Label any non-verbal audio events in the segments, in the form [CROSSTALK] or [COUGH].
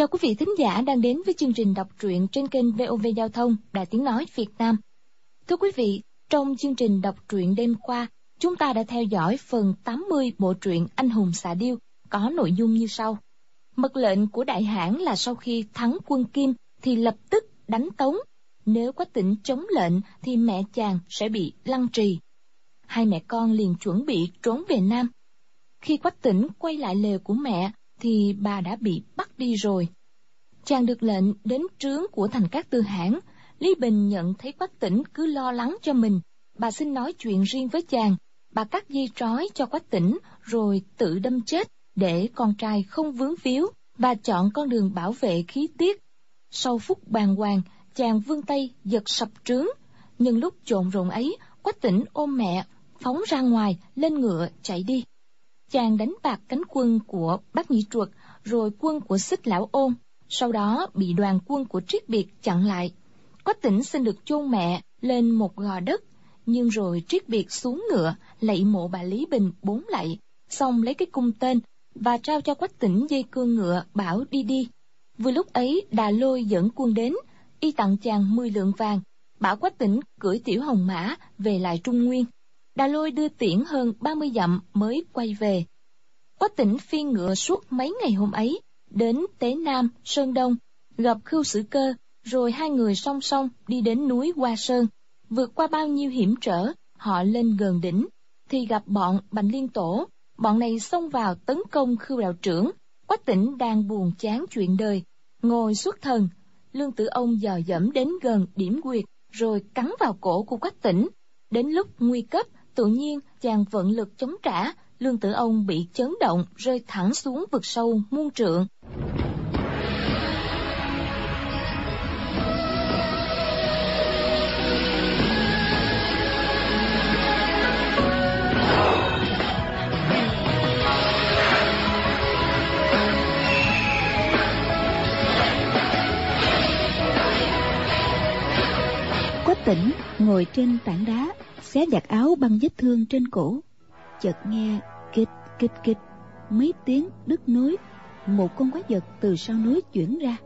Chào quý vị thính giả đang đến với chương trình đọc truyện trên kênh VOV Giao thông Đài Tiếng Nói Việt Nam. Thưa quý vị, trong chương trình đọc truyện đêm qua, chúng ta đã theo dõi phần 80 bộ truyện Anh hùng xạ điêu, có nội dung như sau. Mật lệnh của đại hãn là sau khi thắng quân Kim thì lập tức đánh tống. Nếu có tỉnh chống lệnh thì mẹ chàng sẽ bị lăng trì. Hai mẹ con liền chuẩn bị trốn về Nam. Khi quách tỉnh quay lại lều của mẹ thì bà đã bị bắt đi rồi. Chàng được lệnh đến trướng của thành các tư hãng. Lý Bình nhận thấy Quách Tỉnh cứ lo lắng cho mình. Bà xin nói chuyện riêng với chàng. Bà cắt dây trói cho Quách Tỉnh rồi tự đâm chết để con trai không vướng víu và chọn con đường bảo vệ khí tiết. Sau phút bàn hoàng, chàng vươn tay giật sập trướng. Nhưng lúc trộn rộn ấy, Quách Tỉnh ôm mẹ, phóng ra ngoài, lên ngựa, chạy đi chàng đánh bạc cánh quân của Bác Nhị Truật, rồi quân của Xích Lão Ôn, sau đó bị đoàn quân của Triết Biệt chặn lại. Quách tỉnh xin được chôn mẹ lên một gò đất, nhưng rồi Triết Biệt xuống ngựa, lạy mộ bà Lý Bình bốn lạy, xong lấy cái cung tên và trao cho Quách tỉnh dây cương ngựa bảo đi đi. Vừa lúc ấy Đà Lôi dẫn quân đến, y tặng chàng 10 lượng vàng, bảo Quách tỉnh cưỡi tiểu hồng mã về lại Trung Nguyên. Đà lôi đưa tiễn hơn 30 dặm mới quay về. Quách tỉnh phi ngựa suốt mấy ngày hôm ấy, đến Tế Nam, Sơn Đông, gặp Khưu Sử Cơ, rồi hai người song song đi đến núi Hoa Sơn. Vượt qua bao nhiêu hiểm trở, họ lên gần đỉnh, thì gặp bọn Bành Liên Tổ. Bọn này xông vào tấn công Khưu Đạo Trưởng. Quách tỉnh đang buồn chán chuyện đời, ngồi xuất thần. Lương Tử Ông dò dẫm đến gần điểm quyệt, rồi cắn vào cổ của Quách tỉnh. Đến lúc nguy cấp, tự nhiên chàng vận lực chống trả, lương tử ông bị chấn động rơi thẳng xuống vực sâu muôn trượng. Tĩnh tỉnh, ngồi trên tảng đá, xé giặt áo băng vết thương trên cổ. Chợt nghe kịch kịch kịch mấy tiếng đứt nối. Một con quái vật từ sau núi chuyển ra.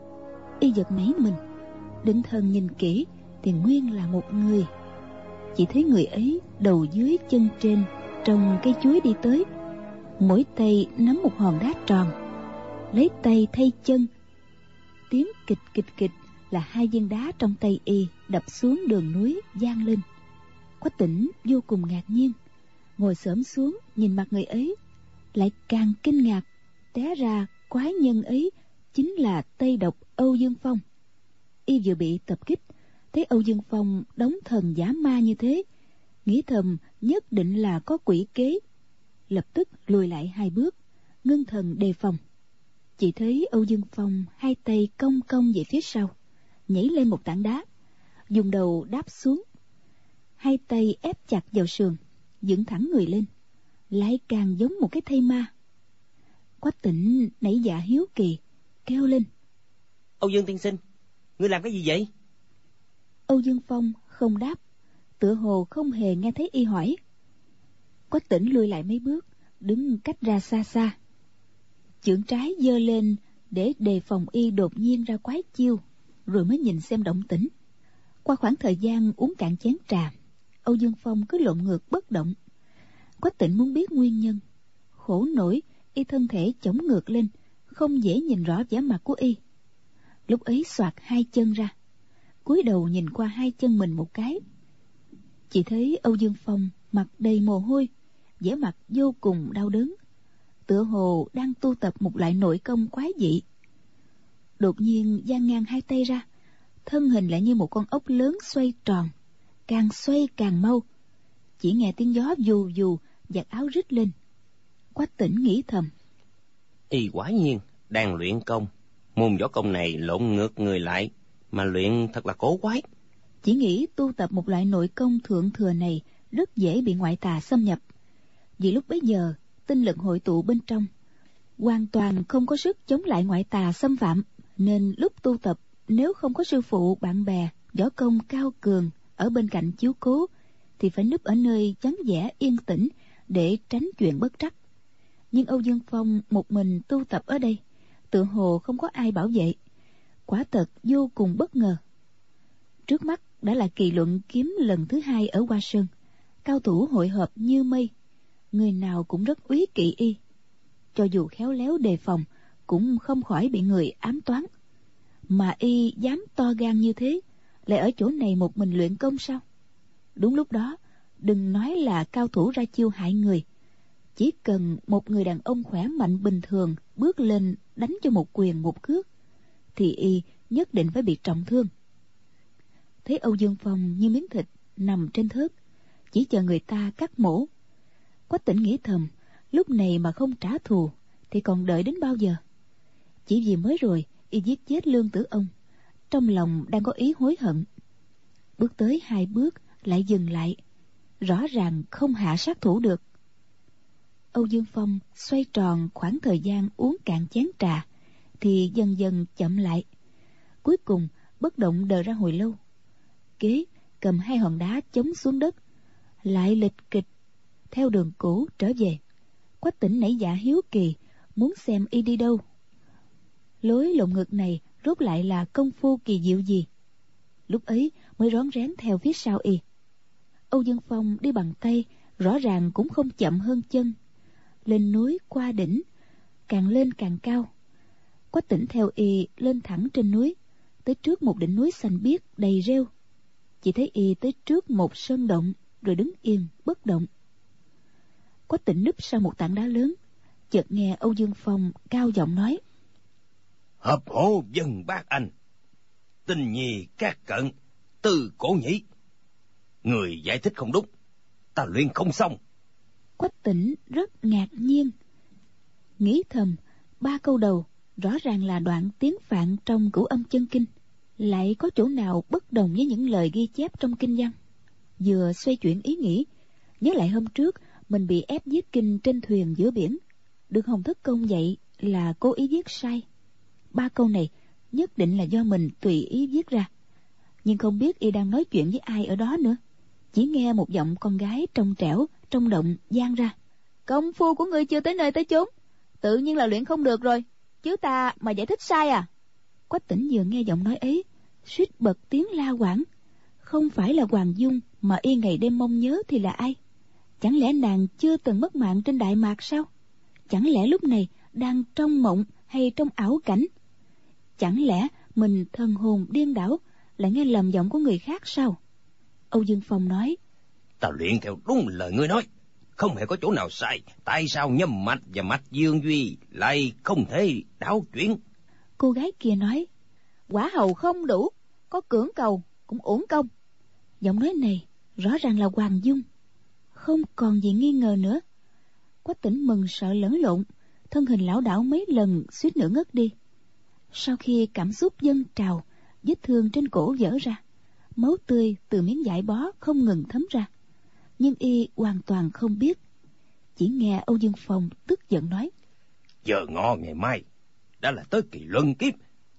Y giật nảy mình định thần nhìn kỹ thì nguyên là một người. Chỉ thấy người ấy đầu dưới chân trên trồng cây chuối đi tới. Mỗi tay nắm một hòn đá tròn, lấy tay thay chân. Tiếng kịch kịch kịch là hai viên đá trong tay y đập xuống đường núi gian lên. Quách tỉnh vô cùng ngạc nhiên, Ngồi xổm xuống nhìn mặt người ấy, Lại càng kinh ngạc, Té ra quái nhân ấy Chính là Tây Độc Âu Dương Phong. Y vừa bị tập kích, Thấy Âu Dương Phong đóng thần giả ma như thế, Nghĩ thầm nhất định là có quỷ kế, Lập tức lùi lại hai bước, Ngưng thần đề phòng. Chỉ thấy Âu Dương Phong Hai tay cong cong về phía sau, Nhảy lên một tảng đá. Dùng đầu đáp xuống. Hai tay ép chặt vào sườn dựng thẳng người lên lại càng giống một cái thây ma. Quách tỉnh nảy dạ hiếu kỳ kêu lên. Âu dương tiên sinh ngươi làm cái gì vậy? Âu dương phong không đáp tựa hồ không hề nghe thấy y hỏi. Quách tỉnh lui lại mấy bước đứng cách ra xa xa. Chưởng trái giơ lên để đề phòng y đột nhiên ra quái chiêu rồi mới nhìn xem động tĩnh qua khoảng thời gian uống cạn chén trà Âu Dương Phong cứ lộn ngược bất động. Quách tịnh muốn biết nguyên nhân. Khổ nổi, y thân thể chống ngược lên, không dễ nhìn rõ vẻ mặt của y. Lúc ấy soạt hai chân ra, cúi đầu nhìn qua hai chân mình một cái. Chỉ thấy Âu Dương Phong mặt đầy mồ hôi, vẻ mặt vô cùng đau đớn. Tựa hồ đang tu tập một loại nội công quái dị. Đột nhiên giang ngang hai tay ra, thân hình lại như một con ốc lớn xoay tròn càng xoay càng mau. Chỉ nghe tiếng gió dù dù giặt áo rít lên. Quách tỉnh nghĩ thầm y quả nhiên đang luyện công. Môn võ công này lộn ngược người lại mà luyện thật là cố quái. chỉ nghĩ tu tập một loại nội công thượng thừa này rất dễ bị ngoại tà xâm nhập. Vì lúc bấy giờ tinh lực hội tụ bên trong hoàn toàn không có sức chống lại ngoại tà xâm phạm nên lúc tu tập nếu không có sư phụ, bạn bè, võ công cao cường ở bên cạnh chiếu cố, thì phải núp ở nơi vắng vẻ, yên tĩnh để tránh chuyện bất trắc. Nhưng âu dương phong một mình tu tập ở đây tự hồ không có ai bảo vệ. Quả thật vô cùng bất ngờ. Trước mắt đã là kỳ luận kiếm lần thứ hai ở hoa sơn. Cao thủ hội hợp như mây. Người nào cũng rất úy kỵ y. Cho dù khéo léo đề phòng, cũng không khỏi bị người ám toán mà y dám to gan như thế, lại ở chỗ này một mình luyện công sao? Đúng lúc đó, đừng nói là cao thủ ra chiêu hại người. Chỉ cần một người đàn ông khỏe mạnh bình thường bước lên đánh cho một quyền một cước, thì y nhất định phải bị trọng thương. Thấy âu dương phong như miếng thịt nằm trên thớt, chỉ chờ người ta cắt mổ. Quách tỉnh nghĩ thầm, lúc này mà không trả thù thì còn đợi đến bao giờ? Chỉ vì mới rồi y giết chết lương tử ông. Trong lòng đang có ý hối hận. Bước tới hai bước, lại dừng lại. Rõ ràng không hạ sát thủ được. Âu dương phong xoay tròn khoảng thời gian uống cạn chén trà, thì dần dần chậm lại. Cuối cùng, bất động đờ ra hồi lâu. Kế, cầm hai hòn đá chống xuống đất, lại lịch kịch, theo đường cũ trở về. Quách tỉnh nảy dạ hiếu kỳ, muốn xem y đi đâu lối lộn ngược này rốt lại là công phu kỳ diệu gì? Lúc ấy mới rón rén theo phía sau y. Âu dương phong đi bằng tay, rõ ràng cũng không chậm hơn chân. Lên núi qua đỉnh, càng lên càng cao. Quách tỉnh theo y lên thẳng trên núi, tới trước một đỉnh núi xanh biếc đầy rêu. Chỉ thấy y tới trước một sơn động, rồi đứng yên, bất động. Quách tỉnh núp sau một tảng đá lớn, chợt nghe âu dương phong cao giọng nói hợp hộ dân bác anh. Tình nhi các cận từ cổ nhĩ. Người giải thích không đúng, ta luyện không xong. Quách tỉnh rất ngạc nhiên. Nghĩ thầm, ba câu đầu rõ ràng là đoạn tiếng phạn trong cửu âm chân kinh. Lại có chỗ nào bất đồng với những lời ghi chép trong kinh văn? Vừa xoay chuyển ý nghĩ, nhớ lại hôm trước mình bị ép viết kinh trên thuyền giữa biển. Được hồng thất công dạy là cố ý viết sai ba câu này nhất định là do mình tùy ý viết ra. Nhưng không biết y đang nói chuyện với ai ở đó nữa. Chỉ nghe một giọng con gái trong trẻo trong động gian ra. Công phu của ngươi chưa tới nơi tới chốn. Tự nhiên là luyện không được rồi. Chứ ta mà giải thích sai à? Quách tỉnh vừa nghe giọng nói ấy suýt bật tiếng la quảng. Không phải là hoàng dung mà y ngày đêm mong nhớ thì là ai? Chẳng lẽ nàng chưa từng mất mạng trên đại mạc sao? Chẳng lẽ lúc này đang trong mộng hay trong ảo cảnh chẳng lẽ mình thân hồn điên đảo lại nghe lầm giọng của người khác sao? Âu dương phong nói ta luyện theo đúng lời ngươi nói. Không hề có chỗ nào sai. Tại sao nhâm mạch và mạch dương duy lại không thể đảo chuyển? Cô gái kia nói quả hầu không đủ có cưỡng cầu cũng uổng công. Giọng nói này rõ ràng là hoàng dung. Không còn gì nghi ngờ nữa. Quách tỉnh mừng sợ lẫn lộn thân hình lão đảo mấy lần suýt nữa ngất đi sau khi cảm xúc dâng trào vết thương trên cổ vỡ ra. Máu tươi từ miếng vải bó không ngừng thấm ra. Nhưng y hoàn toàn không biết. Chỉ nghe âu dương phong tức giận nói. Giờ ngọ ngày mai đã là tới kỳ luân kiếp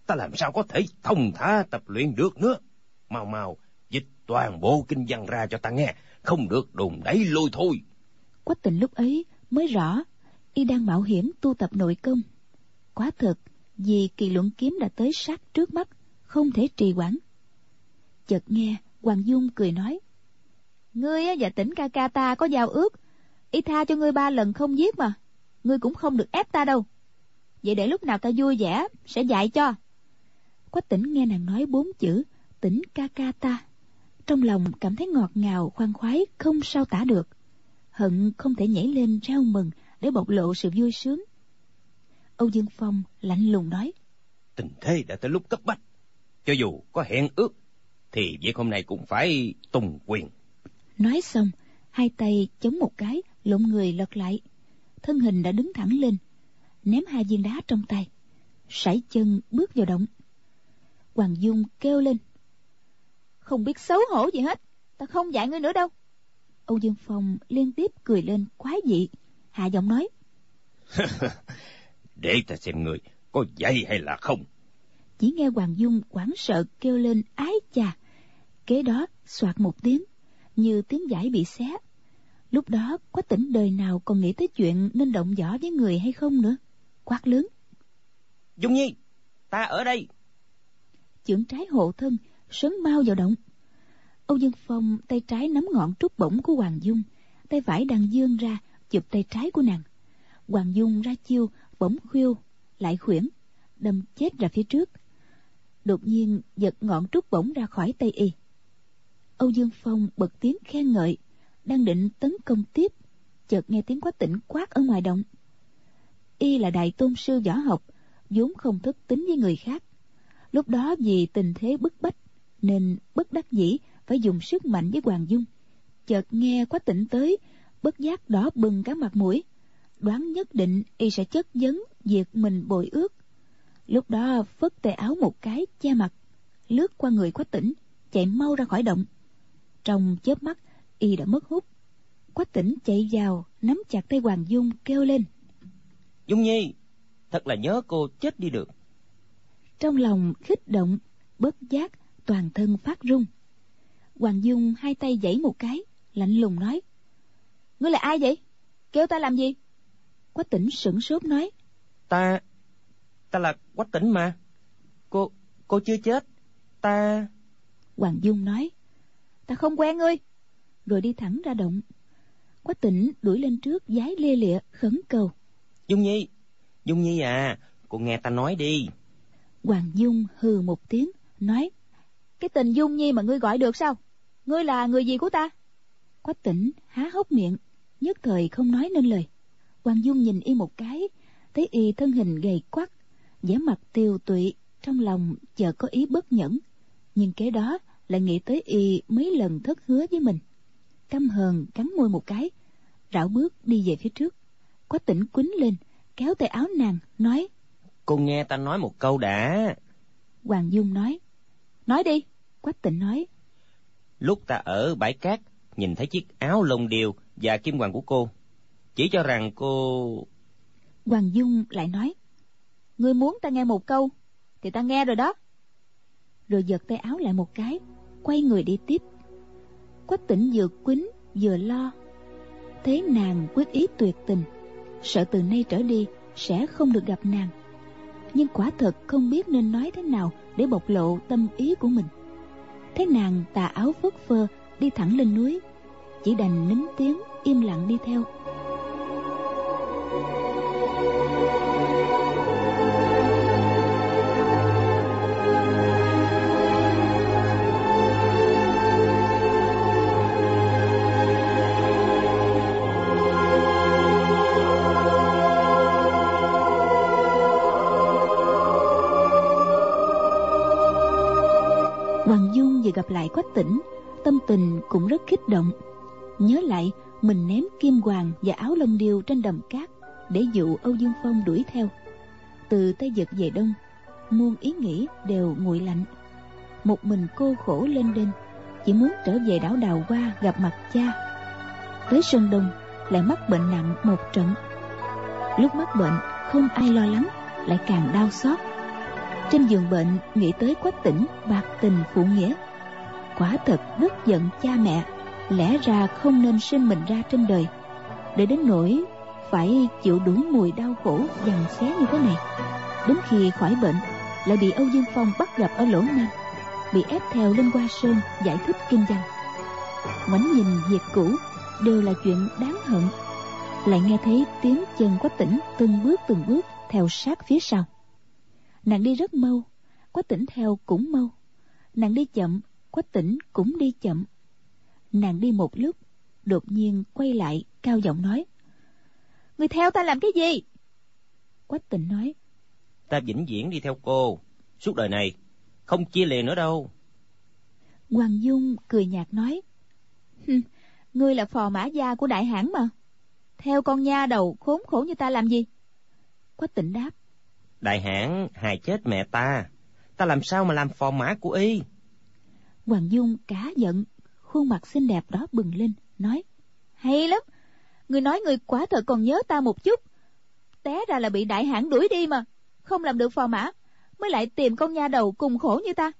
ta làm sao có thể thông thả tập luyện được nữa? Mau mau dịch toàn bộ kinh văn ra cho ta nghe không được đùn đẩy lôi thôi. Quách tình lúc ấy mới rõ y đang mạo hiểm tu tập nội công. Quá thật vì kỳ luận kiếm đã tới sát trước mắt, không thể trì quản. chợt nghe hoàng dung cười nói, ngươi và tỉnh ca ca ta có giao ước, y tha cho ngươi ba lần không giết mà, ngươi cũng không được ép ta đâu. Vậy để lúc nào ta vui vẻ, sẽ dạy cho. Quách tỉnh nghe nàng nói bốn chữ, tỉnh ca ca ta, trong lòng cảm thấy ngọt ngào, khoan khoái, không sao tả được. Hận không thể nhảy lên reo mừng để bộc lộ sự vui sướng âu dương phong lạnh lùng nói. Tình thế đã tới lúc cấp bách. Cho dù có hẹn ước thì việc hôm nay cũng phải tùng quyền. Nói xong hai tay chống một cái lộn người lật lại. Thân hình đã đứng thẳng lên ném hai viên đá trong tay. Sải chân bước vào động. Hoàng dung kêu lên. Không biết xấu hổ gì hết ta không dạy ngươi nữa đâu. Âu dương phong liên tiếp cười lên quái dị hạ giọng nói [LAUGHS] Để ta xem người có dạy hay là không. Chỉ nghe Hoàng Dung quảng sợ kêu lên ái chà. Kế đó soạt một tiếng, như tiếng giải bị xé. Lúc đó có tỉnh đời nào còn nghĩ tới chuyện nên động võ với người hay không nữa. Quát lớn. Dung Nhi, ta ở đây. Chưởng trái hộ thân, sớm mau vào động. Âu Dương Phong tay trái nắm ngọn trúc bổng của Hoàng Dung, tay phải đang dương ra, chụp tay trái của nàng. Hoàng Dung ra chiêu, bỗng khiêu, lại khuyển, đâm chết ra phía trước. Đột nhiên giật ngọn trúc bổng ra khỏi tay y. Âu Dương Phong bật tiếng khen ngợi, đang định tấn công tiếp, chợt nghe tiếng quát tỉnh quát ở ngoài động. Y là đại tôn sư võ học, vốn không thức tính với người khác. Lúc đó vì tình thế bức bách, nên bất đắc dĩ phải dùng sức mạnh với Hoàng Dung. Chợt nghe quát tỉnh tới, bất giác đỏ bừng cả mặt mũi, đoán nhất định y sẽ chất vấn việc mình bội ước. Lúc đó phất tay áo một cái che mặt, lướt qua người quách tỉnh, chạy mau ra khỏi động. Trong chớp mắt, y đã mất hút. Quách tỉnh chạy vào, nắm chặt tay Hoàng Dung kêu lên. Dung Nhi, thật là nhớ cô chết đi được. Trong lòng khích động, bất giác, toàn thân phát run. Hoàng Dung hai tay giãy một cái, lạnh lùng nói. Ngươi là ai vậy? Kêu ta làm gì? Quách tỉnh sửng sốt nói. Ta... ta là Quách tỉnh mà. Cô... cô chưa chết. Ta... Hoàng Dung nói. Ta không quen ngươi. Rồi đi thẳng ra động. Quách tỉnh đuổi lên trước giái lia lịa khấn cầu. Dung Nhi, Dung Nhi à, cô nghe ta nói đi. Hoàng Dung hừ một tiếng, nói. Cái tình Dung Nhi mà ngươi gọi được sao? Ngươi là người gì của ta? Quách tỉnh há hốc miệng, nhất thời không nói nên lời. Hoàng Dung nhìn y một cái, thấy y thân hình gầy quắc, vẻ mặt tiêu tụy, trong lòng chợt có ý bất nhẫn. Nhưng kế đó lại nghĩ tới y mấy lần thất hứa với mình. Căm hờn cắn môi một cái, rảo bước đi về phía trước. Quách tỉnh quýnh lên, kéo tay áo nàng, nói. Cô nghe ta nói một câu đã. Hoàng Dung nói. Nói đi. Quách tỉnh nói. Lúc ta ở bãi cát, nhìn thấy chiếc áo lông điều và kim hoàng của cô. Chỉ cho rằng cô... Hoàng Dung lại nói. Ngươi muốn ta nghe một câu, thì ta nghe rồi đó. Rồi giật tay áo lại một cái, quay người đi tiếp. Quách tỉnh vừa quýnh vừa lo. thế nàng quyết ý tuyệt tình, sợ từ nay trở đi sẽ không được gặp nàng. Nhưng quả thật không biết nên nói thế nào để bộc lộ tâm ý của mình. Thế nàng tà áo phất phơ đi thẳng lên núi, chỉ đành nín tiếng im lặng đi theo. Quách Tỉnh, tâm tình cũng rất kích động. Nhớ lại mình ném kim hoàng và áo lông điêu trên đầm cát để dụ Âu Dương Phong đuổi theo. Từ Tây Giật về Đông, muôn ý nghĩ đều nguội lạnh. Một mình cô khổ lên đêm, chỉ muốn trở về đảo Đào Hoa gặp mặt cha. Tới Sơn Đông lại mắc bệnh nặng một trận. Lúc mắc bệnh không ai lo lắng, lại càng đau xót trên giường bệnh nghĩ tới quách tỉnh bạc tình phụ nghĩa quả thật rất giận cha mẹ, lẽ ra không nên sinh mình ra trên đời. Để đến nỗi phải chịu đủ mùi đau khổ dằn xé như thế này, đến khi khỏi bệnh lại bị âu dương phong bắt gặp ở lỗ nam bị ép theo lên hoa sơn giải thích kinh văn. Ngoảnh nhìn việc cũ đều là chuyện đáng hận, lại nghe thấy tiếng chân quách tỉnh từng bước từng bước theo sát phía sau. Nàng đi rất mau quách tỉnh theo cũng mau. Nàng đi chậm quách tỉnh cũng đi chậm. Nàng đi một lúc đột nhiên quay lại cao giọng nói người theo ta làm cái gì? Quách tỉnh nói Ta vĩnh viễn đi theo cô, suốt đời này, không chia lìa nữa đâu. hoàng dung cười nhạt nói "Hừm, ngươi là phò mã gia của đại hãn mà. Theo con nha đầu khốn khổ như ta làm gì? Quách tỉnh đáp Đại hãn hài chết mẹ ta, ta làm sao mà làm phò mã của y? Hoàng Dung cá giận, khuôn mặt xinh đẹp đó bừng lên, nói, hay lắm, người nói người quả thật còn nhớ ta một chút. té ra là bị đại hãn đuổi đi mà không làm được phò mã mới lại tìm con nha đầu cùng khổ như ta.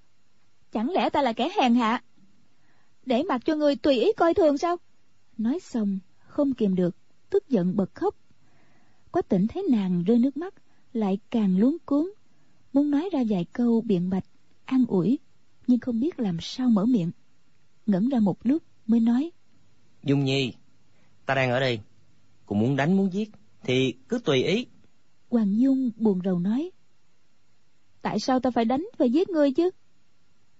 Chẳng lẽ ta là kẻ hèn hạ? Để mặc cho người tùy ý coi thường sao? Nói xong không kìm được tức giận bật khóc. Quách tỉnh thấy nàng rơi nước mắt lại càng luống cuống muốn nói ra vài câu biện bạch an ủi nhưng không biết làm sao mở miệng. Ngẩn ra một lúc mới nói. Dung nhi ta đang ở đây. Cô muốn đánh muốn giết thì cứ tùy ý. Hoàng dung buồn rầu nói. Tại sao ta phải đánh phải giết ngươi chứ?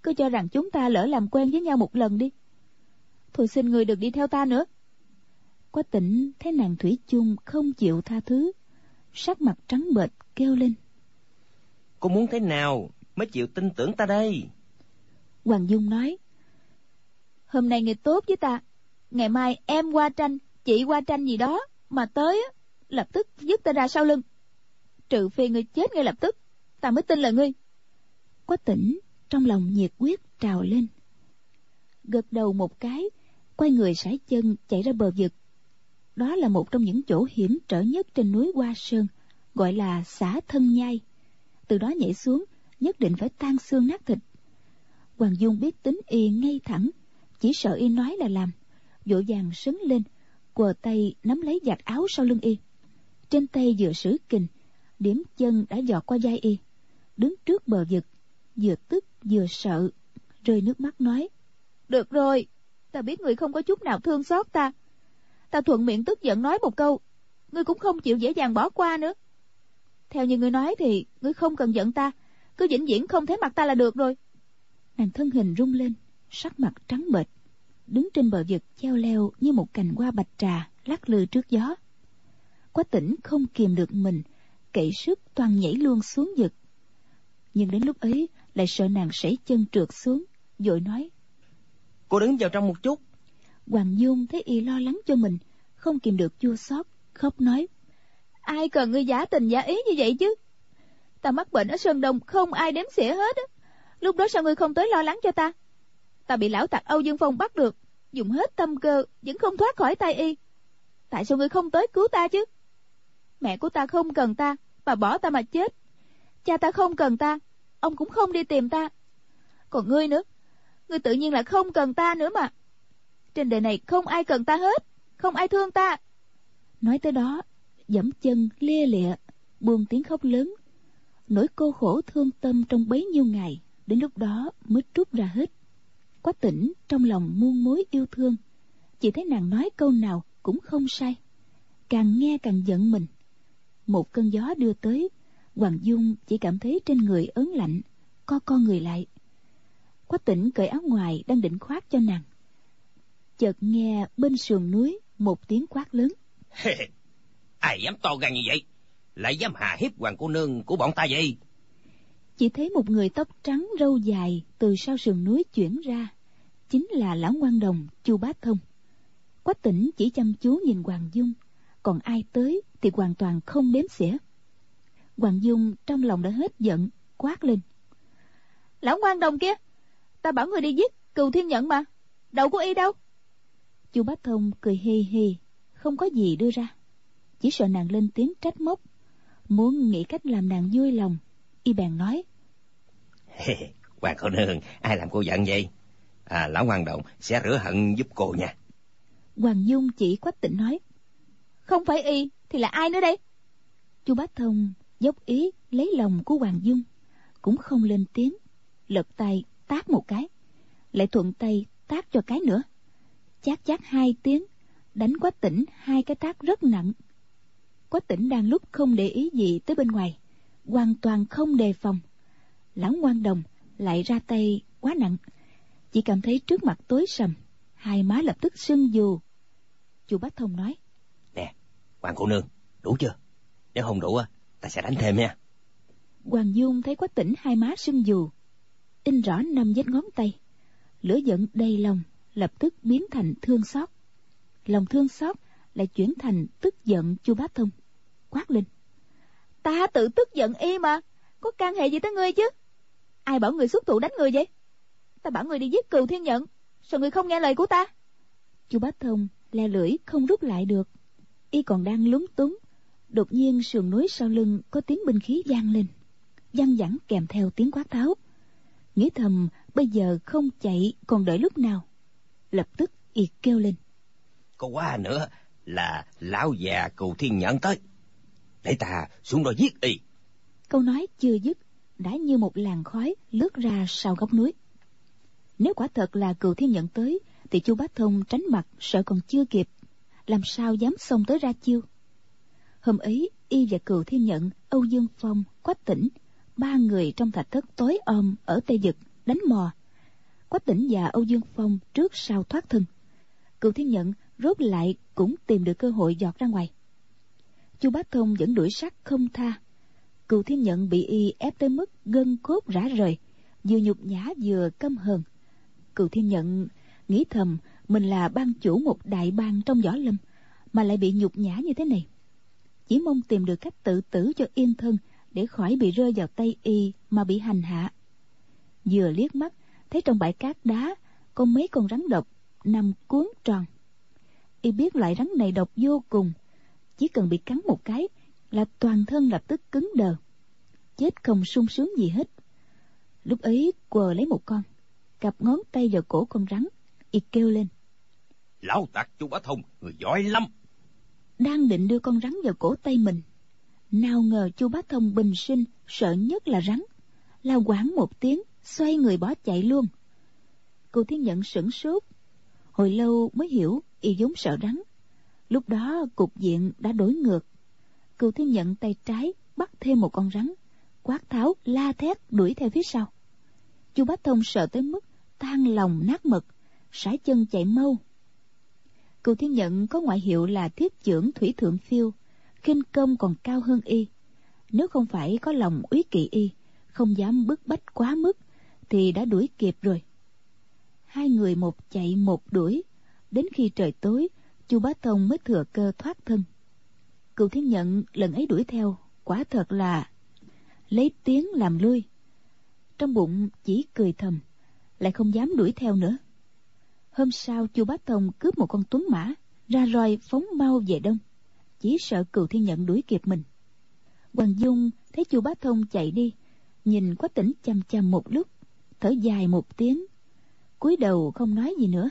Cứ cho rằng chúng ta lỡ làm quen với nhau một lần đi. Thôi xin người được đi theo ta nữa. Quá tỉnh thấy nàng thủy chung không chịu tha thứ. Sắc mặt trắng bệch kêu lên. Cô muốn thế nào mới chịu tin tưởng ta đây hoàng dung nói. Hôm nay người tốt với ta. Ngày mai em qua tranh, chị qua tranh gì đó mà tới lập tức dứt ta ra sau lưng. Trừ phi ngươi chết ngay lập tức, ta mới tin là ngươi. Quách tỉnh trong lòng nhiệt quyết trào lên. Gật đầu một cái, quay người sải chân chạy ra bờ vực. Đó là một trong những chỗ hiểm trở nhất trên núi hoa sơn, gọi là xã thân nhai. Từ đó nhảy xuống, nhất định phải tan xương nát thịt hoàng dung biết tính y ngay thẳng, chỉ sợ y nói là làm. Vội vàng sấn lên, quờ tay nắm lấy giặt áo sau lưng y. Trên tay vừa sử kình, điểm chân đã dọt qua vai y. Đứng trước bờ vực, vừa tức vừa sợ, rơi nước mắt nói, được rồi, ta biết người không có chút nào thương xót ta. Ta thuận miệng tức giận nói một câu, ngươi cũng không chịu dễ dàng bỏ qua nữa. Theo như ngươi nói thì, ngươi không cần giận ta, cứ vĩnh viễn không thấy mặt ta là được rồi nàng thân hình rung lên sắc mặt trắng bệch đứng trên bờ vực treo leo như một cành hoa bạch trà lắc lư trước gió. Quách tỉnh không kìm được mình cậy sức toàn nhảy luôn xuống vực. Nhưng đến lúc ấy lại sợ nàng sảy chân trượt xuống vội nói cô đứng vào trong một chút. Hoàng dung thấy y lo lắng cho mình không kìm được chua xót khóc nói ai cần ngươi giả tình giả ý như vậy chứ? Ta mắc bệnh ở sơn đông không ai đếm xỉa hết á lúc đó sao ngươi không tới lo lắng cho ta? Ta bị lão tặc âu dương phong bắt được, dùng hết tâm cơ, vẫn không thoát khỏi tay y. Tại sao ngươi không tới cứu ta chứ? Mẹ của ta không cần ta, bà bỏ ta mà chết. Cha ta không cần ta, ông cũng không đi tìm ta. Còn ngươi nữa, ngươi tự nhiên là không cần ta nữa mà. Trên đời này không ai cần ta hết, không ai thương ta. Nói tới đó, dẫm chân, lia lịa, buông tiếng khóc lớn. Nỗi cô khổ thương tâm trong bấy nhiêu ngày đến lúc đó mới trút ra hết. Quách tỉnh trong lòng muôn mối yêu thương. Chỉ thấy nàng nói câu nào cũng không sai. Càng nghe càng giận mình. Một cơn gió đưa tới, hoàng dung chỉ cảm thấy trên người ớn lạnh, co co người lại. Quách tỉnh cởi áo ngoài đang định khoác cho nàng. Chợt nghe bên sườn núi một tiếng quát lớn. Ai dám to gan như vậy? Lại dám hà hiếp hoàng cô nương của bọn ta vậy? Chỉ thấy một người tóc trắng râu dài từ sau sườn núi chuyển ra. Chính là lão ngoan đồng chu bá thông. Quách tỉnh chỉ chăm chú nhìn hoàng dung. Còn ai tới thì hoàn toàn không đếm xỉa. Hoàng dung trong lòng đã hết giận quát lên. Lão ngoan đồng kia ta bảo người đi giết cừu thiên nhận mà. Đầu của y đâu? Chu bá thông cười hi hi không có gì đưa ra. Chỉ sợ nàng lên tiếng trách móc. Muốn nghĩ cách làm nàng vui lòng y bèn nói. Hoàng cô nương ai làm cô giận vậy? À lão hoàng động sẽ rửa hận giúp cô nha. Hoàng dung chỉ quách tịnh nói. Không phải y thì là ai nữa đây? Chu bá thông dốc ý lấy lòng của hoàng dung cũng không lên tiếng lật tay tát một cái lại thuận tay tát cho cái nữa. Chát chát hai tiếng đánh quách tỉnh hai cái tát rất nặng. Quách tỉnh đang lúc không để ý gì tới bên ngoài hoàn toàn không đề phòng. Lão ngoan đồng lại ra tay quá nặng. Chỉ cảm thấy trước mặt tối sầm hai má lập tức sưng dù. Chu bá thông nói nè hoàng cô nương đủ chưa? Nếu không đủ ta sẽ đánh thêm nha. Hoàng dung thấy quách tỉnh hai má sưng dù. In rõ năm vết ngón tay. Lửa giận đầy lòng lập tức biến thành thương xót. Lòng thương xót lại chuyển thành tức giận chu bá thông. Quát lên ta tự tức giận y mà. Có can hệ gì tới ngươi chứ? Ai bảo người xuất thủ đánh người vậy? Ta bảo người đi giết cừu thiên nhận. Sao người không nghe lời của ta? Chu bá thông le lưỡi không rút lại được. Y còn đang lúng túng. Đột nhiên sườn núi sau lưng có tiếng binh khí vang lên. Văng vẳng kèm theo tiếng quát tháo. Nghĩ thầm, bây giờ không chạy còn đợi lúc nào. Lập tức y kêu lên. Có quá nữa là lão già cừu thiên nhận tới để ta, xuống đó giết y câu nói chưa dứt, đã như một làn khói lướt ra sau góc núi. Nếu quả thật là cừu thiên nhận tới, thì chu bá thông tránh mặt sợ còn chưa kịp. Làm sao dám xông tới ra chiêu? Hôm ấy, y và cừu thiên nhận, âu dương phong, quách tỉnh, ba người trong thạch thất tối om ở tây vực, đánh mò. Quách tỉnh và âu dương phong trước sau thoát thân. Cựu thiên nhận rốt lại cũng tìm được cơ hội giọt ra ngoài chu bá thông vẫn đuổi sát không tha. Cựu thiên nhận bị y ép tới mức gân cốt rã rời, vừa nhục nhã vừa căm hờn. Cựu thiên nhận nghĩ thầm mình là ban chủ một đại bang trong võ lâm, mà lại bị nhục nhã như thế này. Chỉ mong tìm được cách tự tử cho yên thân để khỏi bị rơi vào tay y mà bị hành hạ. Vừa liếc mắt, thấy trong bãi cát đá có mấy con rắn độc nằm cuốn tròn. Y biết loại rắn này độc vô cùng chỉ cần bị cắn một cái là toàn thân lập tức cứng đờ chết không sung sướng gì hết. Lúc ấy quờ lấy một con cặp ngón tay vào cổ con rắn y kêu lên. Lão tặc chu bá thông người giỏi lắm. Đang định đưa con rắn vào cổ tay mình nào ngờ chu bá thông bình sinh sợ nhất là rắn la quảng một tiếng xoay người bỏ chạy luôn. Cô thiên nhận sửng sốt hồi lâu mới hiểu y vốn sợ rắn lúc đó, cục diện đã đổi ngược. Cựu thiên nhận tay trái, bắt thêm một con rắn. Quát tháo, la thét, đuổi theo phía sau. Chu bá thông sợ tới mức tan lòng nát mật sải chân chạy mau. Cựu thiên nhận có ngoại hiệu là thiết trưởng thủy thượng phiêu, khinh công còn cao hơn y. Nếu không phải có lòng úy kỵ y, không dám bức bách quá mức, thì đã đuổi kịp rồi. Hai người một chạy một đuổi, đến khi trời tối chu bá thông mới thừa cơ thoát thân. Cựu thiên nhận lần ấy đuổi theo, quả thật là lấy tiếng làm lui trong bụng chỉ cười thầm, lại không dám đuổi theo nữa. Hôm sau, chu bá thông cướp một con tuấn mã, ra roi phóng mau về đông. Chỉ sợ cựu thiên nhận đuổi kịp mình. Hoàng dung thấy chu bá thông chạy đi, nhìn quách tỉnh chăm chăm một lúc, thở dài một tiếng, cúi đầu không nói gì nữa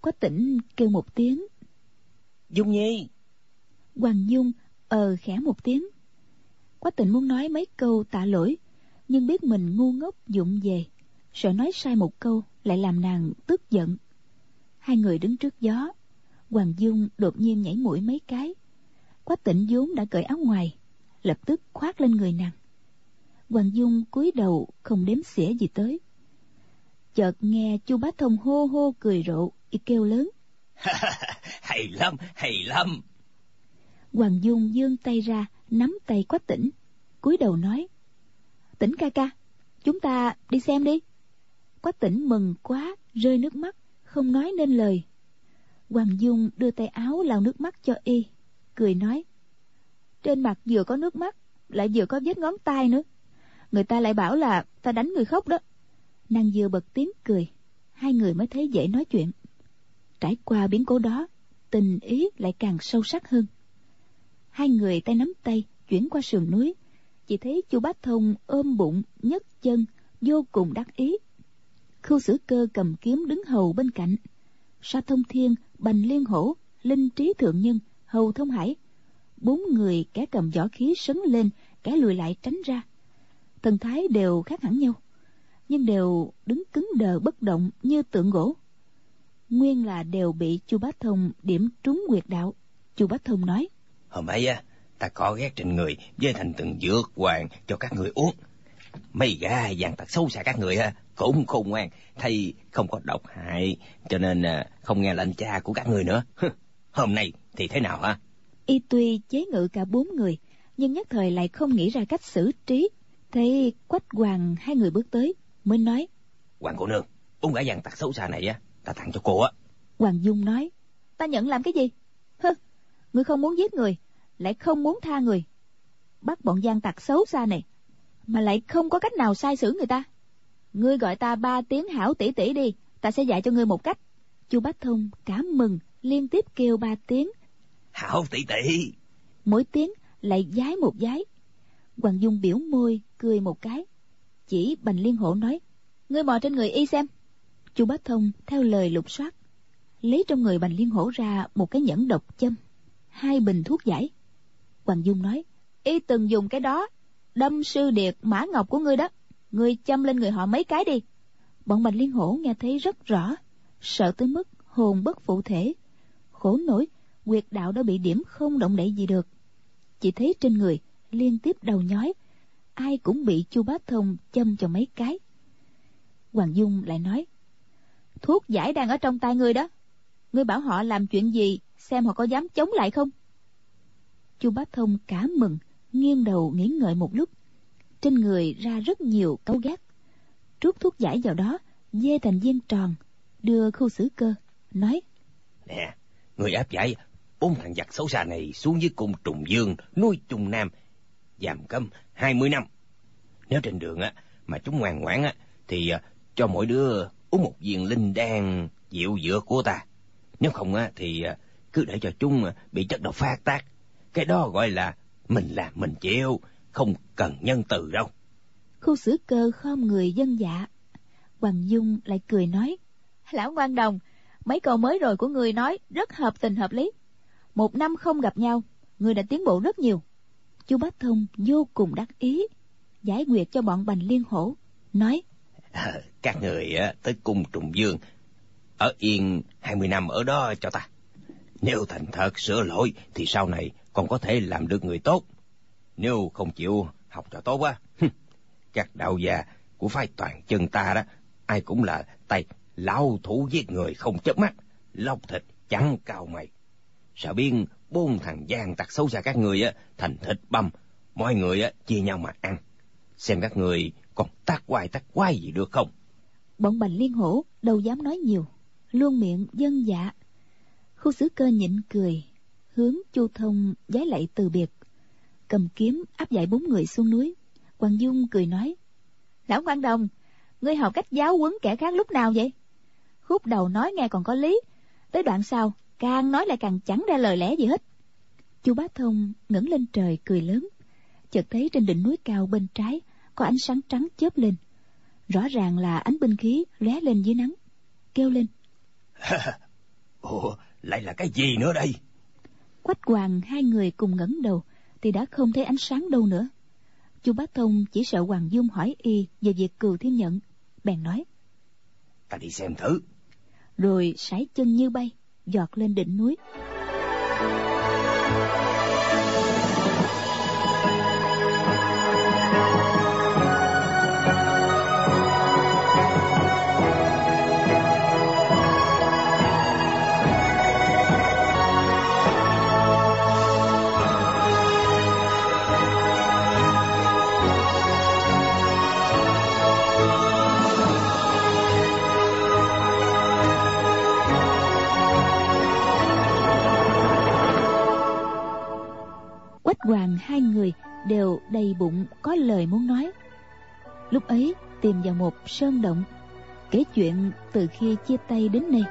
quách tỉnh kêu một tiếng. Dung nhi. Hoàng dung ờ khẽ một tiếng. Quách tỉnh muốn nói mấy câu tạ lỗi nhưng biết mình ngu ngốc dụng về. Sợ nói sai một câu lại làm nàng tức giận. Hai người đứng trước gió. Hoàng dung đột nhiên nhảy mũi mấy cái. Quách tỉnh vốn đã cởi áo ngoài lập tức khoác lên người nàng. Hoàng dung cúi đầu không đếm xỉa gì tới. Chợt nghe chu bá thông hô hô cười rộ y kêu lớn. [LAUGHS] Hay lắm hay lắm. Hoàng dung giương tay ra nắm tay quách tỉnh cúi đầu nói tỉnh ca ca chúng ta đi xem đi. Quách tỉnh mừng quá rơi nước mắt không nói nên lời. Hoàng dung đưa tay áo lau nước mắt cho y cười nói trên mặt vừa có nước mắt lại vừa có vết ngón tay nữa. Người ta lại bảo là ta đánh người khóc đó. Nàng vừa bật tiếng cười hai người mới thấy dễ nói chuyện trải qua biến cố đó, tình ý lại càng sâu sắc hơn. Hai người tay nắm tay, chuyển qua sườn núi, chỉ thấy chu bát thông ôm bụng, nhấc chân, vô cùng đắc ý. Khưu sử cơ cầm kiếm đứng hầu bên cạnh. Sa thông thiên, bành liên hổ, linh trí thượng nhân, hầu thông hải, bốn người kẻ cầm võ khí sấn lên, kẻ lùi lại tránh ra. Thần thái đều khác hẳn nhau, nhưng đều đứng cứng đờ bất động như tượng gỗ nguyên là đều bị chu bá thông điểm trúng quyệt đạo. Chu bá thông nói hôm ấy á ta có ghét trên người với thành từng dược hoàng cho các người uống. Mấy gà dàn tật xấu xa các người á cũng khôn ngoan thầy không có độc hại cho nên à, không nghe lệnh cha của các người nữa. Hôm nay thì thế nào hả? Y tuy chế ngự cả bốn người nhưng nhất thời lại không nghĩ ra cách xử trí. Thấy quách hoàng hai người bước tới mới nói hoàng cô nương uống gã dàn tặc xấu xa này á ta tặng cho cô á. Hoàng dung nói ta nhận làm cái gì? Hơ ngươi không muốn giết người lại không muốn tha người. Bắt bọn gian tặc xấu xa này mà lại không có cách nào sai xử người ta. Ngươi gọi ta ba tiếng hảo tỷ tỷ đi ta sẽ dạy cho ngươi một cách. Chu bách thông cảm mừng liên tiếp kêu ba tiếng. Hảo tỷ tỷ. Mỗi tiếng lại giái một giái. Hoàng dung biểu môi cười một cái. Chỉ bành liên hổ nói ngươi mò trên người y xem chu bá thông theo lời lục soát, lấy trong người bành liên hổ ra một cái nhẫn độc châm, hai bình thuốc giải. Hoàng dung nói, y từng dùng cái đó, đâm sư điệt mã ngọc của ngươi đó. Ngươi châm lên người họ mấy cái đi. Bọn bành liên hổ nghe thấy rất rõ, sợ tới mức hồn bất phụ thể. Khổ nổi, quyệt đạo đã bị điểm không động đậy gì được. Chỉ thấy trên người liên tiếp đầu nhói, ai cũng bị chu bá thông châm cho mấy cái. Hoàng dung lại nói thuốc giải đang ở trong tay ngươi đó. Ngươi bảo họ làm chuyện gì, xem họ có dám chống lại không? Chu bá thông cả mừng, nghiêng đầu nghĩ ngợi một lúc. Trên người ra rất nhiều cấu gác. Trút thuốc giải vào đó, dê thành viên tròn, đưa khu xử cơ, nói. Nè, người áp giải, bốn thằng giặc xấu xa này xuống dưới cung trùng dương, nuôi trùng nam giam cấm hai mươi năm. Nếu trên đường á, mà chúng ngoan ngoãn á, thì à, cho mỗi đứa uống một viên linh đan dịu dựa của ta. Nếu không á, thì à, cứ để cho chúng à, bị chất độc phát tác. Cái đó gọi là mình làm mình chịu, không cần nhân từ đâu. Khu xử cơ khom người dân dạ. Hoàng dung lại cười nói, lão quan đồng, mấy câu mới rồi của người nói rất hợp tình hợp lý. Một năm không gặp nhau người đã tiến bộ rất nhiều. Chu bá thông vô cùng đắc ý, giải quyết cho bọn bành liên hổ, nói [LAUGHS] các người á, tới cung trùng dương ở yên hai mươi năm ở đó cho ta. Nếu thành thật sửa lỗi thì sau này còn có thể làm được người tốt. Nếu không chịu học cho tốt á các đạo gia của phái toàn chân ta đó ai cũng là tay lão thủ giết người không chớp mắt lóc thịt chẳng cao mày. Sợ biên bốn thằng gian tặc xấu xa các người á thành thịt băm. Mọi người á chia nhau mà ăn. Xem các người còn tác quay, tác quay gì được không? Bọn bành liên hổ đâu dám nói nhiều luôn miệng dân dạ. Khu xử cơ nhịn cười hướng chu thông giái lạy từ biệt. Cầm kiếm áp giải bốn người xuống núi. Hoàng dung cười nói lão quan đồng ngươi học cách giáo huấn kẻ khác lúc nào vậy? Khúc đầu nói nghe còn có lý tới đoạn sau càng nói lại càng chẳng ra lời lẽ gì hết. Chu bá thông ngẩng lên trời cười lớn chợt thấy trên đỉnh núi cao bên trái có ánh sáng trắng chớp lên. Rõ ràng là ánh binh khí lóe lên dưới nắng kêu lên. [LAUGHS] Ồ lại là cái gì nữa đây? Quách hoàng hai người cùng ngẩng đầu thì đã không thấy ánh sáng đâu nữa. Chu bá thông chỉ sợ hoàng dung hỏi y về việc cừu thiên nhận. Bèn nói ta đi xem thử. Rồi sải chân như bay giọt lên đỉnh núi bích hoàng hai người đều đầy bụng, có lời muốn nói. Lúc ấy, tìm vào một sơn động, kể chuyện từ khi chia tay đến nay.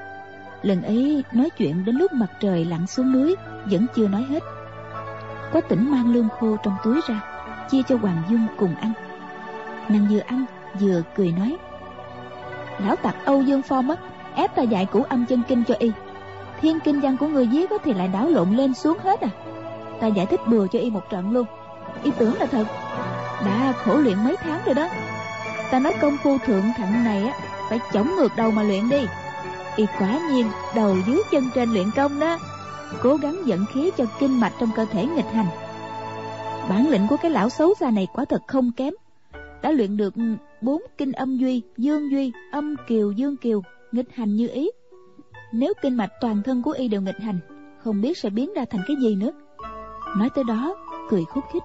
Lần ấy, nói chuyện đến lúc mặt trời lặn xuống núi, vẫn chưa nói hết. Có tỉnh mang lương khô trong túi ra, chia cho hoàng dung cùng ăn. Nàng vừa ăn, vừa cười nói, lão tặc âu dương pho mất, ép ta dạy củ âm chân kinh cho y. Thiên kinh văn của người viết thì lại đảo lộn lên xuống hết à ta giải thích bừa cho y một trận luôn. Y tưởng là thật. Đã khổ luyện mấy tháng rồi đó. Ta nói công phu thượng thặng này á, phải chống ngược đầu mà luyện đi. Y quả nhiên đầu dưới chân trên luyện công đó, cố gắng dẫn khí cho kinh mạch trong cơ thể nghịch hành. Bản lĩnh của cái lão xấu xa này quả thật không kém. Đã luyện được bốn kinh âm duy, dương duy, âm kiều, dương kiều, nghịch hành như ý. Nếu kinh mạch toàn thân của y đều nghịch hành, không biết sẽ biến ra thành cái gì nữa nói tới đó cười khúc khích.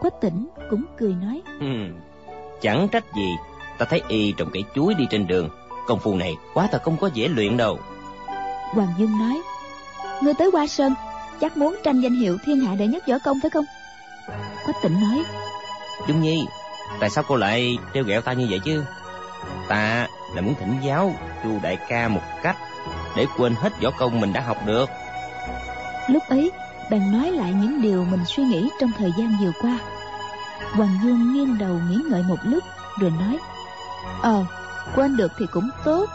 Quách tỉnh cũng cười nói. Ừ, chẳng trách gì ta thấy y trồng cây chuối đi trên đường. Công phu này quá thật không có dễ luyện đâu. Hoàng dung nói ngươi tới hoa sơn chắc muốn tranh danh hiệu thiên hạ đệ nhất võ công phải không? Quách tỉnh nói dung nhi tại sao cô lại trêu ghẹo ta như vậy chứ? Ta là muốn thỉnh giáo chu đại ca một cách để quên hết võ công mình đã học được. Lúc ấy bèn nói lại những điều mình suy nghĩ trong thời gian vừa qua. Hoàng dương nghiêng đầu nghĩ ngợi một lúc, rồi nói ờ quên được thì cũng tốt.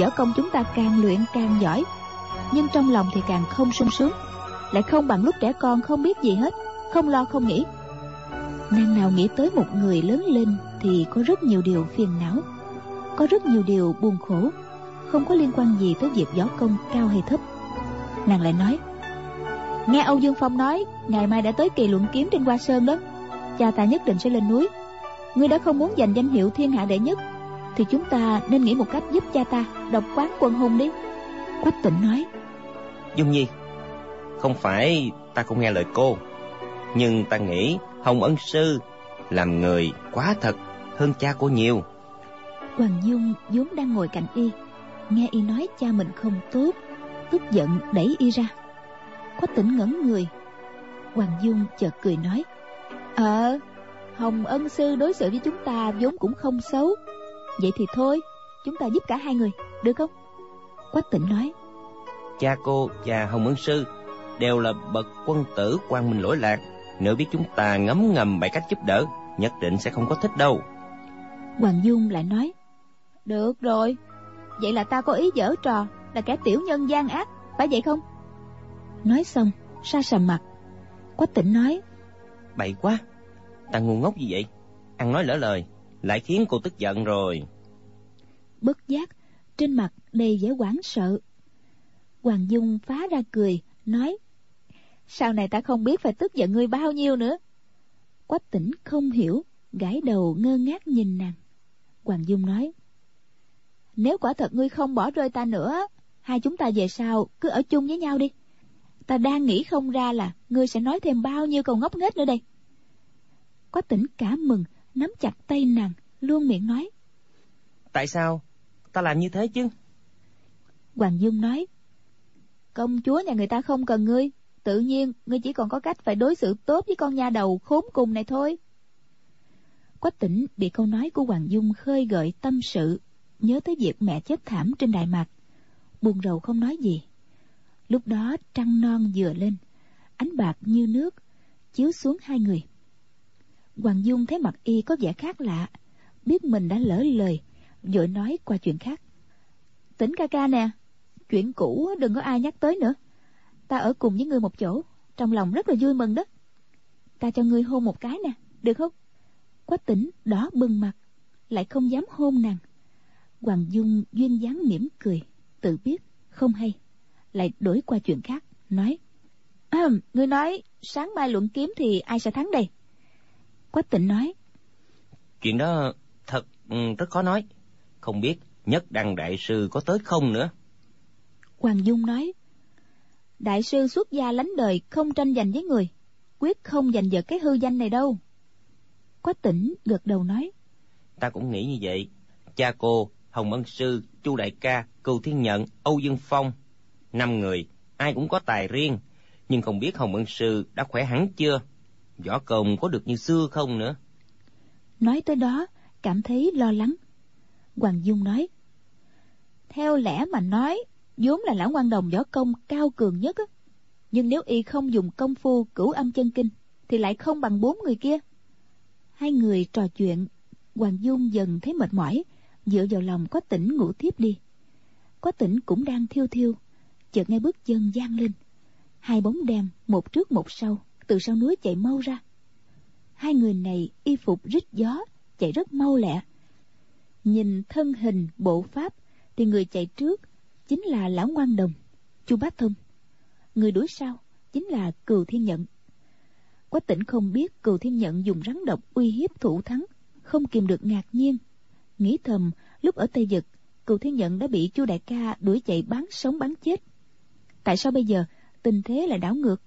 Võ công chúng ta càng luyện càng giỏi, nhưng trong lòng thì càng không sung sướng. Lại không bằng lúc trẻ con không biết gì hết, không lo không nghĩ. Nàng nào nghĩ tới một người lớn lên thì có rất nhiều điều phiền não, có rất nhiều điều buồn khổ, không có liên quan gì tới việc võ công cao hay thấp. Nàng lại nói nghe âu dương phong nói ngày mai đã tới kỳ luận kiếm trên hoa sơn đó. Cha ta nhất định sẽ lên núi. Ngươi đã không muốn giành danh hiệu thiên hạ đệ nhất thì chúng ta nên nghĩ một cách giúp cha ta độc quán quân hùng đi. Quách tỉnh nói dung nhi không phải ta không nghe lời cô nhưng ta nghĩ hồng ân sư làm người quá thật hơn cha cô nhiều. Hoàng dung vốn đang ngồi cạnh y nghe y nói cha mình không tốt tức giận đẩy y ra quách tỉnh ngẩn người. Hoàng dung chợt cười nói ờ hồng ân sư đối xử với chúng ta vốn cũng không xấu. Vậy thì thôi chúng ta giúp cả hai người được không? Quách tỉnh nói cha cô và hồng ân sư đều là bậc quân tử quang minh lỗi lạc. Nếu biết chúng ta ngấm ngầm bảy cách giúp đỡ nhất định sẽ không có thích đâu. Hoàng dung lại nói được rồi vậy là ta có ý dở trò là kẻ tiểu nhân gian ác phải vậy không nói xong sa sầm mặt. Quách tỉnh nói bậy quá ta ngu ngốc gì vậy? Ăn nói lỡ lời lại khiến cô tức giận rồi. Bất giác trên mặt đầy vẻ hoảng sợ. Hoàng dung phá ra cười nói sau này ta không biết phải tức giận ngươi bao nhiêu nữa. Quách tỉnh không hiểu gãi đầu ngơ ngác nhìn nàng. Hoàng dung nói nếu quả thật ngươi không bỏ rơi ta nữa hai chúng ta về sau cứ ở chung với nhau đi ta đang nghĩ không ra là ngươi sẽ nói thêm bao nhiêu câu ngốc nghếch nữa đây. Quách tỉnh cả mừng nắm chặt tay nàng luôn miệng nói. Tại sao? Ta làm như thế chứ? Hoàng dung nói công chúa nhà người ta không cần ngươi tự nhiên ngươi chỉ còn có cách phải đối xử tốt với con nha đầu khốn cùng này thôi. Quách tỉnh bị câu nói của hoàng dung khơi gợi tâm sự nhớ tới việc mẹ chết thảm trên đại mạc buồn rầu không nói gì lúc đó trăng non vừa lên, ánh bạc như nước chiếu xuống hai người. Hoàng dung thấy mặt y có vẻ khác lạ, biết mình đã lỡ lời, vội nói qua chuyện khác. Tỉnh ca ca nè, chuyện cũ đừng có ai nhắc tới nữa. Ta ở cùng với ngươi một chỗ, trong lòng rất là vui mừng đó. Ta cho ngươi hôn một cái nè, được không? Quách tỉnh, đỏ bừng mặt, lại không dám hôn nàng. Hoàng dung duyên dáng mỉm cười, tự biết không hay lại đổi qua chuyện khác nói à, ngươi nói sáng mai luận kiếm thì ai sẽ thắng đây? Quách tịnh nói chuyện đó thật rất khó nói. Không biết nhất đăng đại sư có tới không nữa? Hoàng dung nói đại sư xuất gia lánh đời không tranh giành với người quyết không giành giật cái hư danh này đâu. Quách tỉnh gật đầu nói ta cũng nghĩ như vậy. Cha cô hồng ân sư chu đại ca cưu thiên nhận âu dương phong năm người, ai cũng có tài riêng. Nhưng không biết hồng ân sư đã khỏe hẳn chưa? Võ công có được như xưa không nữa? Nói tới đó, cảm thấy lo lắng. Hoàng dung nói, theo lẽ mà nói, vốn là lão quan đồng võ công cao cường nhất á. Nhưng nếu y không dùng công phu cửu âm chân kinh, thì lại không bằng bốn người kia. Hai người trò chuyện, hoàng dung dần thấy mệt mỏi, dựa vào lòng có tỉnh ngủ tiếp đi. Có tỉnh cũng đang thiêu thiêu chợt nghe bước chân vang lên. Hai bóng đen một trước một sau, từ sau núi chạy mau ra. Hai người này y phục rít gió, chạy rất mau lẹ. Nhìn thân hình, bộ pháp, thì người chạy trước chính là lão ngoan đồng, chu bá thông. Người đuổi sau chính là cừu thiên nhận quách tỉnh không biết cừu thiên nhận dùng rắn độc uy hiếp thủ thắng, không kìm được ngạc nhiên. Nghĩ thầm, lúc ở tây dực cừu thiên nhận đã bị chu đại ca đuổi chạy bắn sống bắn chết tại sao bây giờ? Tình thế lại đảo ngược.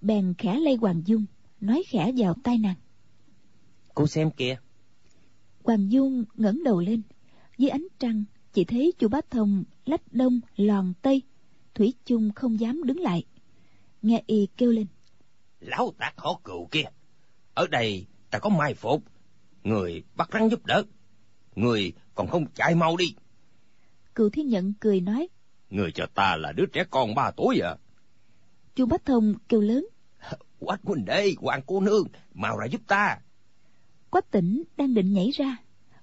Bèn khẽ lay hoàng dung nói khẽ vào tai nàng. Cô xem kìa. Hoàng dung ngẩng đầu lên. Dưới ánh trăng chỉ thấy chu bá thông lách đông lòn tây. Thủy chung không dám đứng lại. Nghe y kêu lên. Lão tạc họ cựu kia. Ở đây ta có mai phục. Người bắt rắn giúp đỡ. Người còn không chạy mau đi. Cựu thiên nhận cười nói người cho ta là đứa trẻ con ba tuổi à? Chu bách thông kêu lớn. [LAUGHS] Quách huynh đệ hoàng cô nương mau ra giúp ta. Quách tỉnh đang định nhảy ra.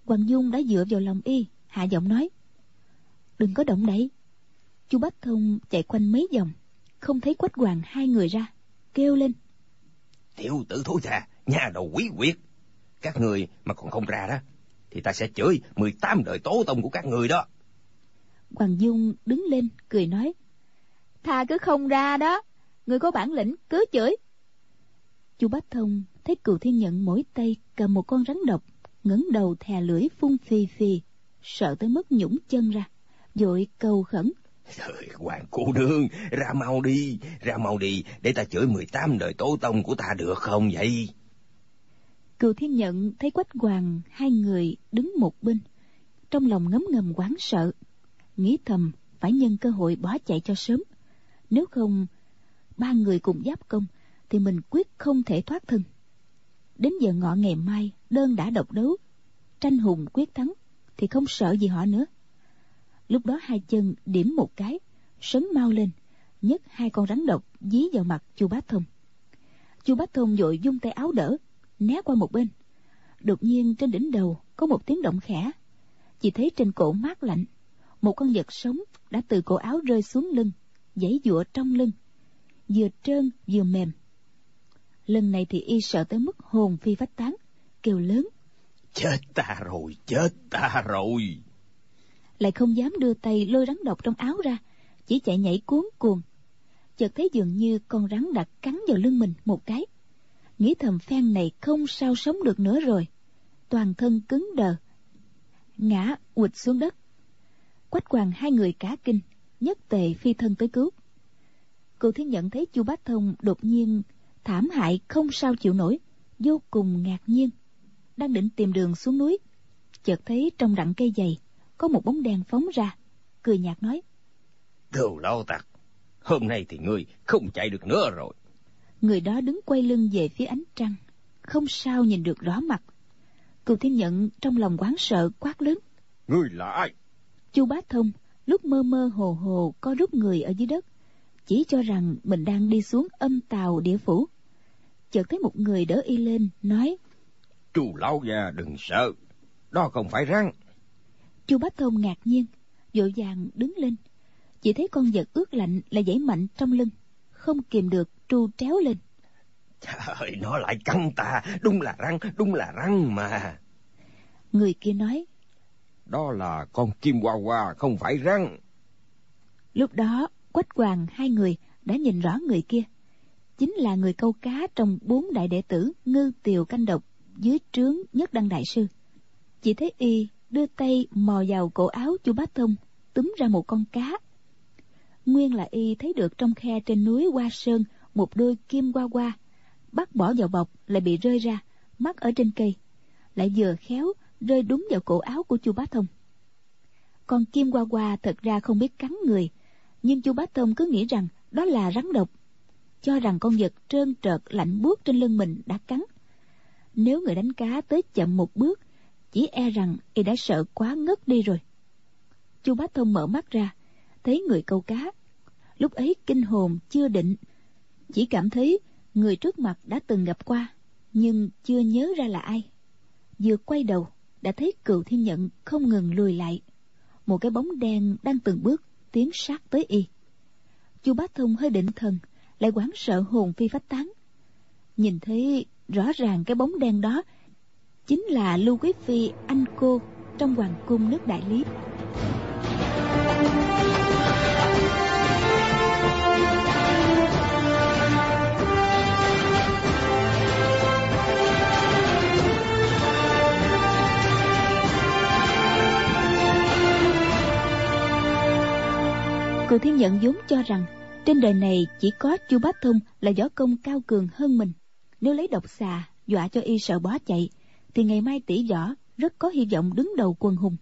Hoàng dung đã dựa vào lòng y hạ giọng nói. Đừng có động đậy. Chu bách thông chạy quanh mấy vòng không thấy quách hoàng hai người ra kêu lên. Tiểu tử thối tha nhà đầu quý quyệt. Các người mà còn không ra đó thì ta sẽ chửi 18 đời tố tông của các người đó hoàng dung đứng lên cười nói thà cứ không ra đó người có bản lĩnh cứ chửi chu bách thông thấy cừu thiên nhận mỗi tay cầm một con rắn độc ngẩng đầu thè lưỡi phun phì phì sợ tới mức nhũng chân ra vội cầu khẩn Trời, hoàng cô nương, ra mau đi, ra mau đi, để ta chửi 18 đời tổ tông của ta được không vậy? Cừu thiên nhận thấy quách hoàng hai người đứng một bên, trong lòng ngấm ngầm quán sợ, nghĩ thầm phải nhân cơ hội bỏ chạy cho sớm. Nếu không, ba người cùng giáp công, thì mình quyết không thể thoát thân. Đến giờ ngọ ngày mai, đơn đã độc đấu, tranh hùng quyết thắng, thì không sợ gì họ nữa. Lúc đó hai chân điểm một cái, sấn mau lên, nhấc hai con rắn độc dí vào mặt chu bát thông. chu bát thông vội dung tay áo đỡ, né qua một bên. Đột nhiên trên đỉnh đầu có một tiếng động khẽ. Chỉ thấy trên cổ mát lạnh, một con vật sống đã từ cổ áo rơi xuống lưng, giãy giụa trong lưng, vừa trơn vừa mềm. Lần này thì y sợ tới mức hồn phi phách tán, kêu lớn. Chết ta rồi, chết ta rồi. Lại không dám đưa tay lôi rắn độc trong áo ra, chỉ chạy nhảy cuốn cuồng. Chợt thấy dường như con rắn đã cắn vào lưng mình một cái. Nghĩ thầm phen này không sao sống được nữa rồi. Toàn thân cứng đờ. Ngã ụt xuống đất. Quách hoàng hai người cá kinh, nhất tề phi thân tới cứu. Cô thiên nhận thấy chu bát thông đột nhiên thảm hại không sao chịu nổi vô cùng ngạc nhiên đang định tìm đường xuống núi chợt thấy trong rặng cây dày có một bóng đèn phóng ra cười nhạt nói. Đồ lao tặc hôm nay thì ngươi không chạy được nữa rồi. Người đó đứng quay lưng về phía ánh trăng không sao nhìn được rõ mặt. Cừu thiên nhận trong lòng quán sợ quát lớn. Ngươi là ai chu bá thông lúc mơ mơ hồ hồ có rút người ở dưới đất chỉ cho rằng mình đang đi xuống âm tàu địa phủ. Chợt thấy một người đỡ y lên nói chu lão già đừng sợ đó không phải răng chu bá thông ngạc nhiên vội vàng đứng lên chỉ thấy con vật ướt lạnh lại dãy mạnh trong lưng không kìm được tru tréo lên. Trời nó lại cắn ta đúng là răng đúng là răng mà. Người kia nói đó là con kim hoa hoa, không phải răng. Lúc đó, quách hoàng hai người đã nhìn rõ người kia. Chính là người câu cá trong bốn đại đệ tử ngư tiều canh độc dưới trướng nhất đăng đại sư. Chỉ thấy y đưa tay mò vào cổ áo chu bá thông, túm ra một con cá. Nguyên là y thấy được trong khe trên núi hoa sơn một đôi kim hoa hoa bắt bỏ vào bọc lại bị rơi ra, mắc ở trên cây, lại vừa khéo rơi đúng vào cổ áo của chu bá thông. Con kim hoa hoa thật ra không biết cắn người, nhưng chu bá thông cứ nghĩ rằng đó là rắn độc. Cho rằng con vật trơn trợt, lạnh buốt trên lưng mình đã cắn. Nếu người đánh cá tới chậm một bước, chỉ e rằng y đã sợ quá ngất đi rồi. Chu bá thông mở mắt ra, thấy người câu cá. Lúc ấy kinh hồn chưa định, chỉ cảm thấy người trước mặt đã từng gặp qua, nhưng chưa nhớ ra là ai. Vừa quay đầu đã thấy cựu thiên nhận không ngừng lùi lại. Một cái bóng đen đang từng bước tiến sát tới y. Chu bá thông hơi định thần, lại quán sợ hồn phi phách tán. Nhìn thấy rõ ràng cái bóng đen đó, chính là lưu quý phi, anh cô trong hoàng cung nước đại lý. Cựu thiên nhận vốn cho rằng trên đời này chỉ có chu bá thông là võ công cao cường hơn mình. Nếu lấy độc xà, dọa cho y sợ bó chạy, thì ngày mai tỷ võ rất có hy vọng đứng đầu quần hùng.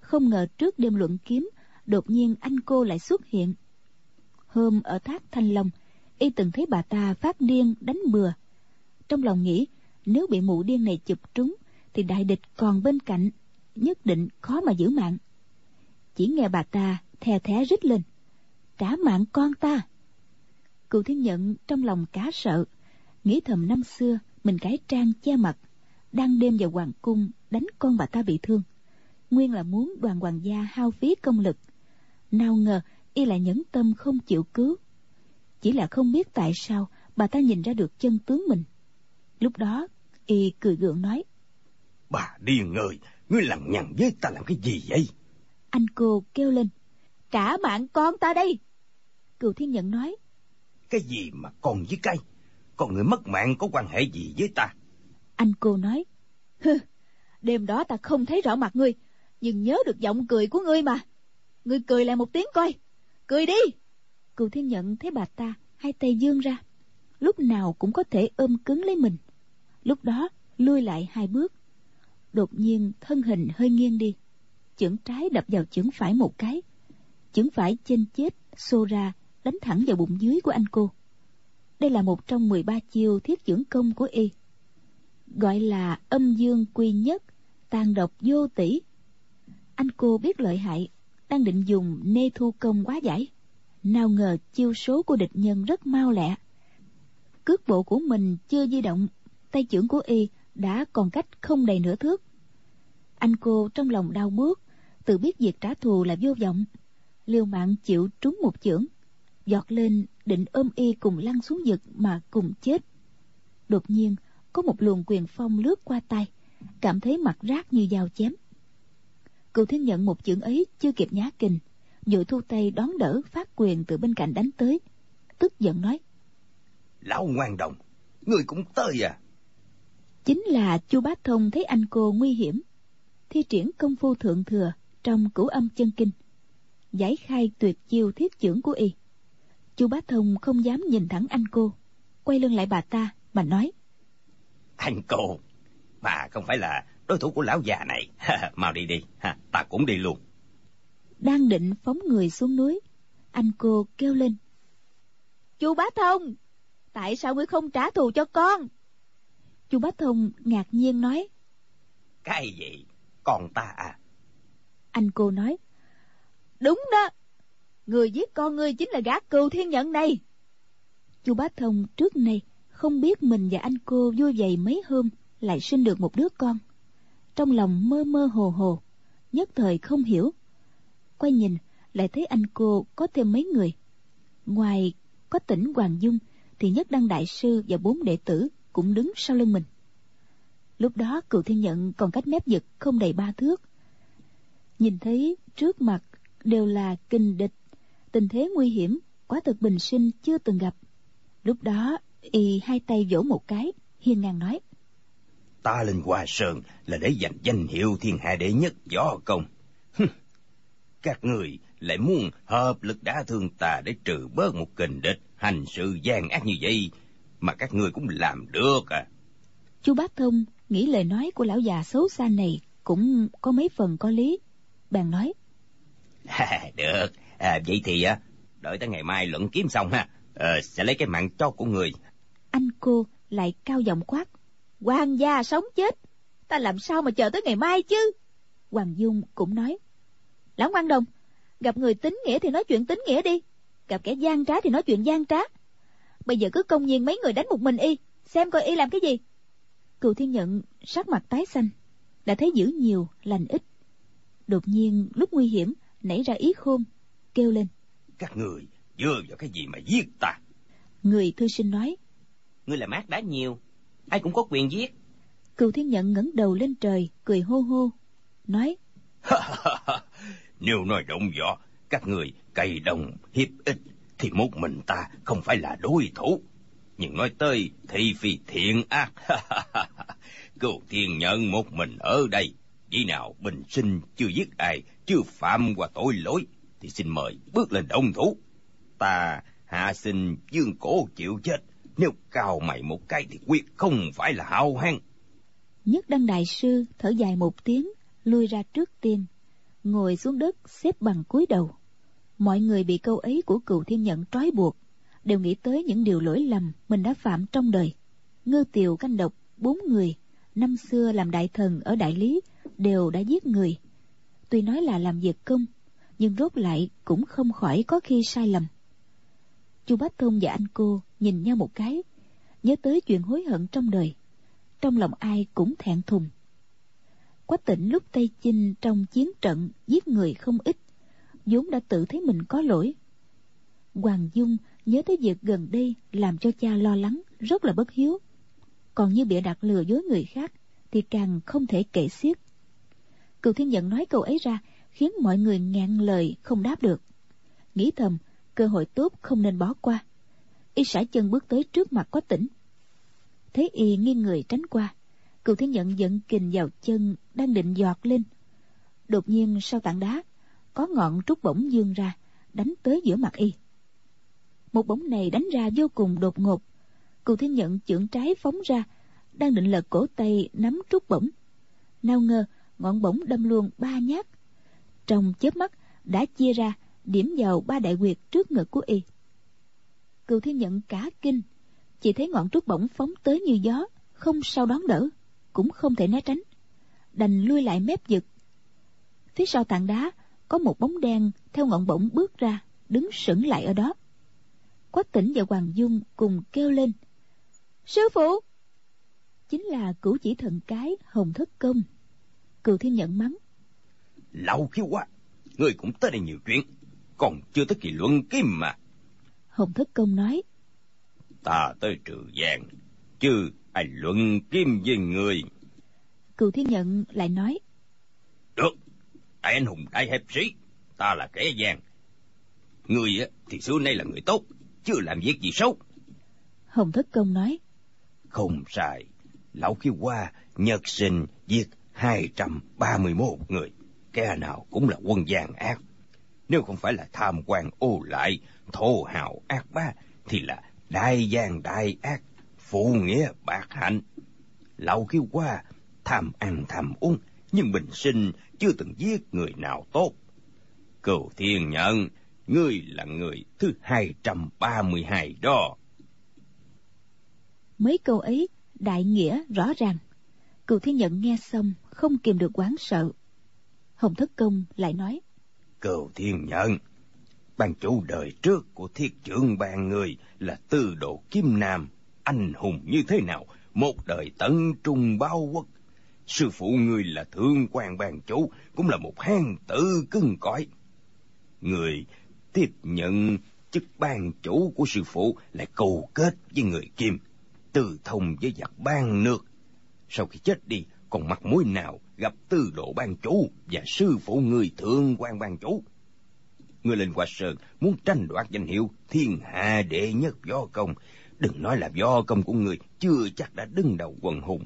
Không ngờ trước đêm luận kiếm, đột nhiên anh cô lại xuất hiện. Hôm ở thác thanh long, y từng thấy bà ta phát điên đánh bừa. Trong lòng nghĩ, nếu bị mụ điên này chụp trúng, thì đại địch còn bên cạnh, nhất định khó mà giữ mạng. Chỉ nghe bà ta thè thé rít lên trả mạng con ta Cựu thiên nhận trong lòng cá sợ, nghĩ thầm năm xưa mình cải trang che mặt, đang đêm vào hoàng cung đánh con bà ta bị thương. Nguyên là muốn đoàn hoàng gia hao phí công lực. Nào ngờ y lại nhẫn tâm không chịu cứu. Chỉ là không biết tại sao bà ta nhìn ra được chân tướng mình. Lúc đó, y cười gượng nói. Bà điên người, ngươi lằng nhằng với ta làm cái gì vậy? Anh cô kêu lên. Trả mạng con ta đây. Cựu thiên nhận nói. Cái gì mà con với cây? Con người mất mạng có quan hệ gì với ta? Anh cô nói. Hừ, đêm đó ta không thấy rõ mặt ngươi, nhưng nhớ được giọng cười của ngươi mà. Ngươi cười lại một tiếng coi. Cười đi. Cựu thiên nhận thấy bà ta hai tay dương ra. Lúc nào cũng có thể ôm cứng lấy mình. Lúc đó lui lại hai bước. Đột nhiên thân hình hơi nghiêng đi. Chưởng trái đập vào chưởng phải một cái chứng phải trên chết, xô ra, đánh thẳng vào bụng dưới của anh cô. Đây là một trong 13 chiêu thiết dưỡng công của y. Gọi là âm dương quy nhất, tàn độc vô tỷ. Anh cô biết lợi hại, đang định dùng nê thu công quá giải. Nào ngờ chiêu số của địch nhân rất mau lẹ. Cước bộ của mình chưa di động, tay chưởng của y đã còn cách không đầy nửa thước. Anh cô trong lòng đau bước tự biết việc trả thù là vô vọng. Liêu mạng chịu trúng một chưởng, giọt lên định ôm y cùng lăn xuống vực mà cùng chết. Đột nhiên, có một luồng quyền phong lướt qua tay, cảm thấy mặt rát như dao chém. Cựu thiên nhận một chưởng ấy chưa kịp nhá kình, vội thu tay đón đỡ phát quyền từ bên cạnh đánh tới, tức giận nói: Lão ngoan đồng, người cũng tới à? Chính là chu bá thông thấy anh cô nguy hiểm, thi triển công phu thượng thừa trong cửu âm chân kinh, giải khai tuyệt chiêu thiết trưởng của y. chu bá thông không dám nhìn thẳng anh cô, quay lưng lại bà ta mà nói: Anh cô, bà không phải là đối thủ của lão già này, [LAUGHS] mau đi đi, ta cũng đi luôn. Đang định phóng người xuống núi, anh cô kêu lên: chu bá thông tại sao ngươi không trả thù cho con? Chu bá thông ngạc nhiên nói. Cái gì? Con ta à? Anh cô nói đúng đó. Người giết con ngươi chính là gã cừu thiên nhận này. Chu bá thông trước nay không biết mình và anh cô vui vầy mấy hôm lại sinh được một đứa con. Trong lòng mơ mơ hồ hồ, nhất thời không hiểu. Quay nhìn, lại thấy anh cô có thêm mấy người. Ngoài có tỉnh hoàng dung thì nhất đăng đại sư và bốn đệ tử cũng đứng sau lưng mình. Lúc đó cựu thiên nhận còn cách mép giật không đầy ba thước. Nhìn thấy trước mặt đều là kinh địch. Tình thế nguy hiểm quá thực bình sinh chưa từng gặp. Lúc đó y hai tay vỗ một cái hiên ngang nói. Ta lên hoa sơn là để giành danh hiệu thiên hạ đệ nhất võ công. Các người lại muốn hợp lực đả thương ta để trừ bớt một kình địch hành sự gian ác như vậy mà các người cũng làm được à. Chu bác thông nghĩ lời nói của lão già xấu xa này cũng có mấy phần có lý. Bèn nói [LAUGHS] được. À, vậy thì à, đợi tới ngày mai luận kiếm xong ha. À, sẽ lấy cái mạng cho của người. Anh cô lại cao giọng quát hoàng gia sống chết ta làm sao mà chờ tới ngày mai chứ? Hoàng dung cũng nói lão quan đồng gặp người tính nghĩa thì nói chuyện tính nghĩa đi gặp kẻ gian trá thì nói chuyện gian trá. Bây giờ cứ công nhiên mấy người đánh một mình y xem coi y làm cái gì. Cựu thiên nhận sắc mặt tái xanh đã thấy dữ nhiều lành ít. Đột nhiên lúc nguy hiểm nảy ra ý khôn kêu lên. Các người dơ vào cái gì mà giết ta? Người thư sinh nói ngươi là mát đá nhiều ai cũng có quyền giết. Cựu thiên nhận ngẩng đầu lên trời cười hô hô nói [LAUGHS] nếu nói động võ các người cày đồng hiếp ích thì một mình ta không phải là đối thủ. Nhưng nói tới thị phi thiện ác. [LAUGHS] Cựu thiên nhận một mình ở đây vì nào bình sinh chưa giết ai chưa phạm qua tội lỗi, thì xin mời bước lên đồng thủ. Ta hạ sinh dương cổ chịu chết. Nếu cao mày một cái thì quyết không phải là hao hang. Nhất đăng đại sư thở dài một tiếng, lui ra trước tiên, ngồi xuống đất xếp bằng cúi đầu. Mọi người bị câu ấy của cựu thiên nhận trói buộc, đều nghĩ tới những điều lỗi lầm mình đã phạm trong đời. Ngư tiều canh độc, bốn người, năm xưa làm đại thần ở đại lý, đều đã giết người tuy nói là làm việc công, nhưng rốt lại cũng không khỏi có khi sai lầm. Chu bá thông và anh cô nhìn nhau một cái, nhớ tới chuyện hối hận trong đời, trong lòng ai cũng thẹn thùng. Quách tỉnh lúc tây chinh trong chiến trận giết người không ít, vốn đã tự thấy mình có lỗi. Hoàng dung nhớ tới việc gần đây làm cho cha lo lắng, rất là bất hiếu. Còn như bịa đặt lừa dối người khác thì càng không thể kể xiết cựu thiên nhận nói câu ấy ra, khiến mọi người ngẹn lời không đáp được. Nghĩ thầm, cơ hội tốt không nên bỏ qua. Y sải chân bước tới trước mặt quách tỉnh. Thấy y nghiêng người tránh qua, cựu thiên nhận giận kình vào chân, đang định giọt lên. Đột nhiên sau tảng đá, có ngọn trúc bổng dương ra, đánh tới giữa mặt y. Một bóng này đánh ra vô cùng đột ngột. Cựu thiên nhận chưởng trái phóng ra, đang định lật cổ tay nắm trúc bổng. Nào ngờ ngọn bổng đâm luôn ba nhát. Trong chớp mắt, đã chia ra, điểm vào ba đại quyệt trước ngực của y. Cừu thiên nhận cả kinh, chỉ thấy ngọn trúc bổng phóng tới như gió, không sao đón đỡ, cũng không thể né tránh. Đành lui lại mép giật. Phía sau tảng đá, có một bóng đen theo ngọn bổng bước ra, đứng sững lại ở đó. Quách tỉnh và hoàng dung cùng kêu lên, sư phụ! Chính là cửu chỉ thần cái hồng thất công cựu thiên nhận mắng. Lâu khiếu quá ngươi cũng tới đây nhiều chuyện còn chưa tới kỳ luận kim mà. Hồng thất công nói. Ta tới trừ giang chứ ai luận kim với người. Cựu thiên nhận lại nói. Được đại anh hùng đại hiệp sĩ ta là kẻ gian người thì xưa nay là người tốt chưa làm việc gì xấu. Hồng thất công nói. Không sai lão khiêu qua nhật sinh giết hai trăm ba mươi 231 người. Kẻ nào cũng là quân gian ác. Nếu không phải là tham quan ô lại, thô hào ác ba, thì là đại gian đại ác phụ nghĩa bạc hạnh. Lão kêu qua tham ăn tham uống, nhưng bình sinh chưa từng giết người nào tốt. Cửu thiên nhận ngươi là người thứ hai trăm ba mươi hai đó. Mấy câu ấy, đại nghĩa rõ ràng cựu thiên nhận nghe xong, không kìm được quán sợ. Hồng thất công lại nói, cựu thiên nhận ban chủ đời trước của thiết trưởng bàn người là tư độ kim nam, anh hùng như thế nào? Một đời tận trung bao quốc. Sư phụ người là thương quan bàn chủ, cũng là một hang tử cưng cõi người tiếp nhận chức ban chủ của sư phụ lại cầu kết với người kim từ thông với giặc ban nước sau khi chết đi, còn mặt mũi nào gặp tư độ ban chủ và sư phụ người thượng quan ban chủ? Người lên hoa sơn muốn tranh đoạt danh hiệu thiên hạ đệ nhất võ công. Đừng nói là võ công của người chưa chắc đã đứng đầu quần hùng.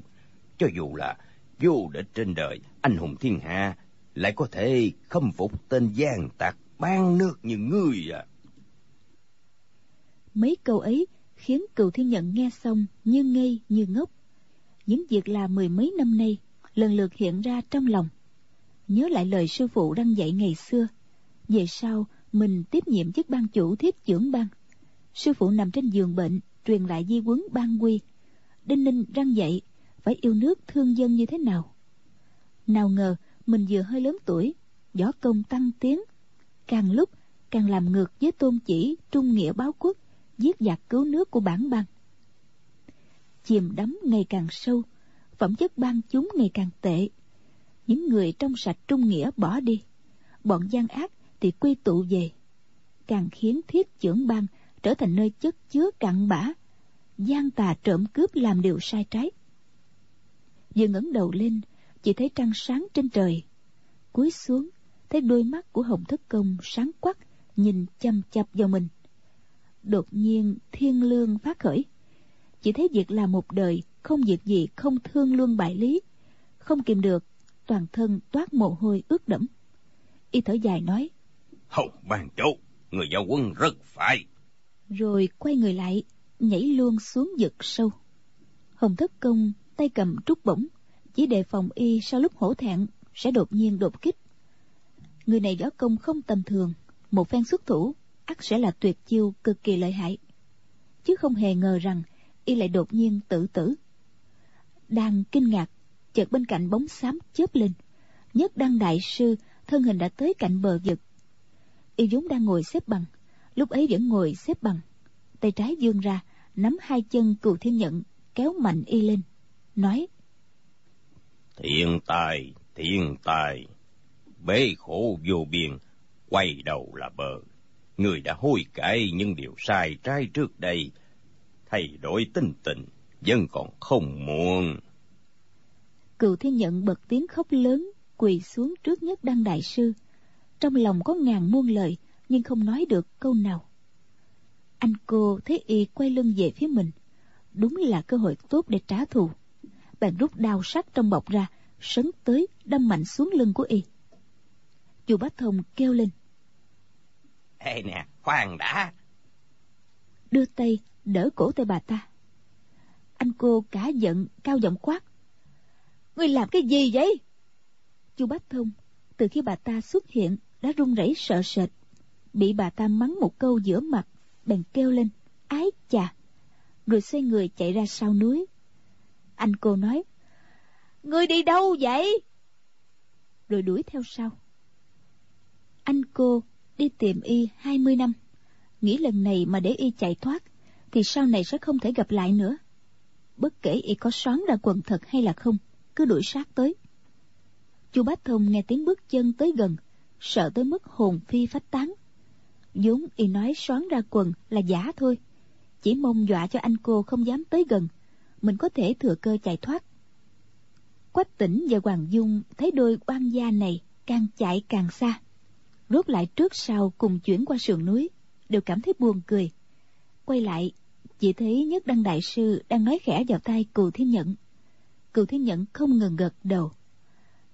Cho dù là vô địch trên đời, anh hùng thiên hạ lại có thể khâm phục tên gian tặc ban nước như ngươi à. Mấy câu ấy khiến Cầu thiên nhận nghe xong như ngây, như ngốc những việc làm mười mấy năm nay lần lượt hiện ra trong lòng. Nhớ lại lời sư phụ đang dạy ngày xưa, về sau mình tiếp nhiệm chức ban chủ thiết trưởng ban. Sư phụ nằm trên giường bệnh, truyền lại di quấn ban quy. Đinh ninh răng dạy phải yêu nước thương dân như thế nào? Nào ngờ mình vừa hơi lớn tuổi, võ công tăng tiến. Càng lúc càng làm ngược với tôn chỉ, trung nghĩa báo quốc, giết giặc cứu nước của bản bang chìm đắm ngày càng sâu, phẩm chất ban chúng ngày càng tệ. Những người trong sạch trung nghĩa bỏ đi, bọn gian ác thì quy tụ về. Càng khiến thiết trưởng ban trở thành nơi chất chứa cặn bã, gian tà trộm cướp làm điều sai trái. Vừa ngẩng đầu lên, chỉ thấy trăng sáng trên trời. Cúi xuống, thấy đôi mắt của hồng thất công sáng quắc, nhìn chăm chập vào mình. Đột nhiên thiên lương phát khởi chỉ thấy việc làm một đời không việc gì không thương luôn bại lý. Không kìm được toàn thân toát mồ hôi ướt đẫm. Y thở dài nói hồng ban chủ người giao quân rất phải. Rồi quay người lại nhảy luôn xuống vực sâu. Hồng thất công tay cầm trúc bổng chỉ đề phòng y sau lúc hổ thẹn sẽ đột nhiên đột kích. Người này võ công không tầm thường một phen xuất thủ ắt sẽ là tuyệt chiêu cực kỳ lợi hại. Chứ không hề ngờ rằng y lại đột nhiên tự tử. Đang kinh ngạc, chợt bên cạnh bóng xám chớp lên. Nhất đăng đại sư, thân hình đã tới cạnh bờ vực. Y vốn đang ngồi xếp bằng, lúc ấy vẫn ngồi xếp bằng. Tay trái vươn ra, nắm hai chân cừu thiên nhận kéo mạnh y lên, nói, thiên tài thiên tài, bế khổ vô biên, quay đầu là bờ. Người đã hối cải những điều sai trái trước đây thay đổi tinh tình vẫn còn không muộn. Cừu thiên nhận bật tiếng khóc lớn quỳ xuống trước nhất đăng đại sư. Trong lòng có ngàn muôn lời nhưng không nói được câu nào. Anh cô thấy y quay lưng về phía mình. Đúng là cơ hội tốt để trả thù. Bèn rút đao sắt trong bọc ra sấn tới đâm mạnh xuống lưng của y. Chu bá thông kêu lên. Ê nè khoan đã. Đưa tay đỡ cổ tay bà ta. Anh cô cả giận, cao giọng quát. Ngươi làm cái gì vậy? Chu bá thông, từ khi bà ta xuất hiện, đã run rẩy sợ sệt. Bị bà ta mắng một câu giữa mặt, bèn kêu lên, ái chà! Rồi xoay người chạy ra sau núi. Anh cô nói, ngươi đi đâu vậy? Rồi đuổi theo sau. Anh cô đi tìm y hai mươi năm. Nghĩ lần này mà để y chạy thoát thì sau này sẽ không thể gặp lại nữa. Bất kể y có xoắn ra quần thật hay là không, cứ đuổi sát tới. Chu bá thông nghe tiếng bước chân tới gần, sợ tới mức hồn phi phách tán. Vốn y nói xoắn ra quần là giả thôi, chỉ mong dọa cho anh cô không dám tới gần, mình có thể thừa cơ chạy thoát. Quách tỉnh và hoàng dung thấy đôi oan gia này càng chạy càng xa, rốt lại trước sau cùng chuyển qua sườn núi, đều cảm thấy buồn cười. Quay lại chỉ thấy nhất đăng đại sư đang nói khẽ vào tai cù thiên nhẫn. Cù thiên nhẫn không ngừng gật đầu.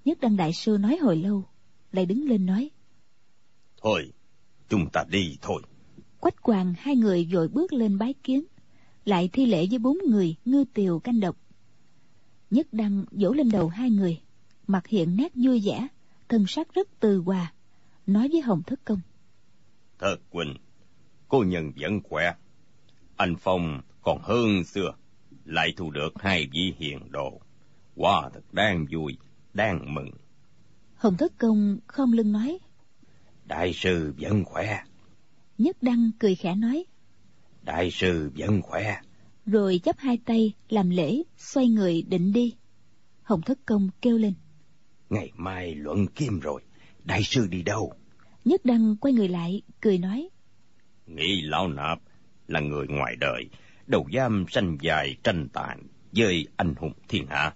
Nhất đăng đại sư nói hồi lâu lại đứng lên nói. Thôi chúng ta đi thôi. Quách quàng hai người vội bước lên bái kiến lại thi lễ với bốn người ngư tiều canh độc. Nhất đăng vỗ lên đầu hai người mặt hiện nét vui vẻ thân sắc rất từ hòa nói với hồng thất công. Thất quỳnh cô nhân vẫn khỏe anh phong còn hơn xưa lại thu được hai vị hiền đồ. Quá thật đang vui đang mừng. Hồng thất công không lưng nói đại sư vẫn khỏe. Nhất đăng cười khẽ nói đại sư vẫn khỏe. Rồi chắp hai tay làm lễ xoay người định đi. Hồng thất công kêu lên ngày mai luận kim rồi đại sư đi đâu? Nhất đăng quay người lại cười nói nghĩ lão nạp là người ngoài đời. Đầu giam sanh dài tranh tàn với anh hùng thiên hạ.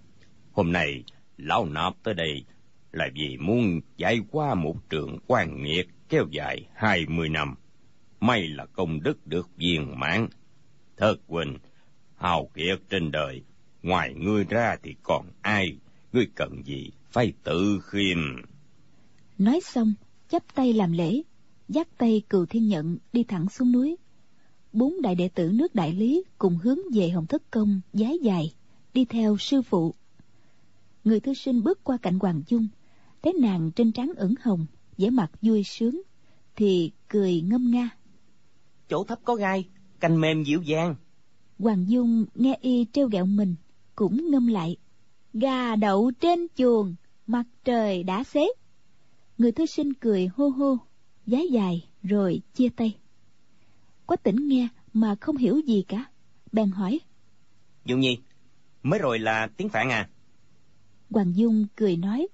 Hôm nay, lão nạp tới đây là vì muốn giải qua một trường quan nghiệt kéo dài hai mươi năm. May là công đức được viên mãn. Thật quỳnh, hào kiệt trên đời. Ngoài ngươi ra thì còn ai? Ngươi cần gì phải tự khiêm? Nói xong, chắp tay làm lễ, dắt tay cừu thiên nhận đi thẳng xuống núi bốn đại đệ tử nước đại lý cùng hướng về hồng thất công giái dài đi theo sư phụ. Người thư sinh bước qua cạnh hoàng dung thấy nàng trên trán ửng hồng vẻ mặt vui sướng thì cười ngâm nga. Chỗ thấp có gai canh mềm dịu dàng. Hoàng dung nghe y trêu ghẹo mình cũng ngâm lại. Gà đậu trên chuồng mặt trời đã xế. Người thư sinh cười hô hô giá dài rồi chia tay quách tỉnh nghe mà không hiểu gì cả. Bèn hỏi. Dung nhi mới rồi là tiếng phạn à? Hoàng dung cười nói.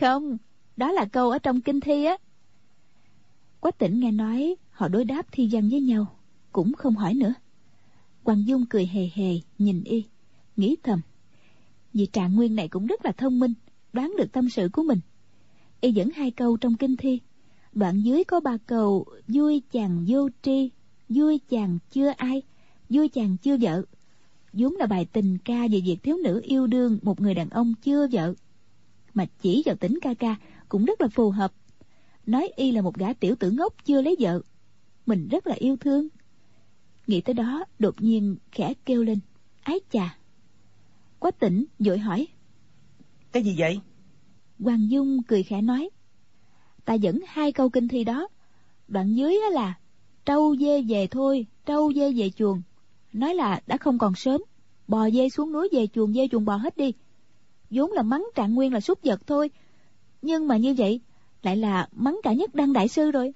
Không đó là câu ở trong kinh thi á. Quách tỉnh nghe nói họ đối đáp thi văn với nhau cũng không hỏi nữa. Hoàng dung cười hề hề nhìn y nghĩ thầm. Vị trạng nguyên này cũng rất là thông minh đoán được tâm sự của mình. Y dẫn hai câu trong kinh thi. Đoạn dưới có ba câu vui chàng vô tri vui chàng chưa ai vui chàng chưa vợ. Vốn là bài tình ca về việc thiếu nữ yêu đương một người đàn ông chưa vợ. Mà chỉ vào tính ca ca cũng rất là phù hợp. Nói y là một gã tiểu tử ngốc chưa lấy vợ. Mình rất là yêu thương. Nghĩ tới đó đột nhiên khẽ kêu lên. Ái chà. Quách tỉnh vội hỏi. Cái gì vậy? Hoàng dung cười khẽ nói. Ta dẫn hai câu kinh thi đó. Đoạn dưới là trâu dê về thôi, trâu dê về chuồng. Nói là đã không còn sớm, bò dê xuống núi về chuồng, dê chuồng bò hết đi. Vốn là mắng trạng nguyên là súc vật thôi, nhưng mà như vậy lại là mắng cả nhất đăng đại sư rồi.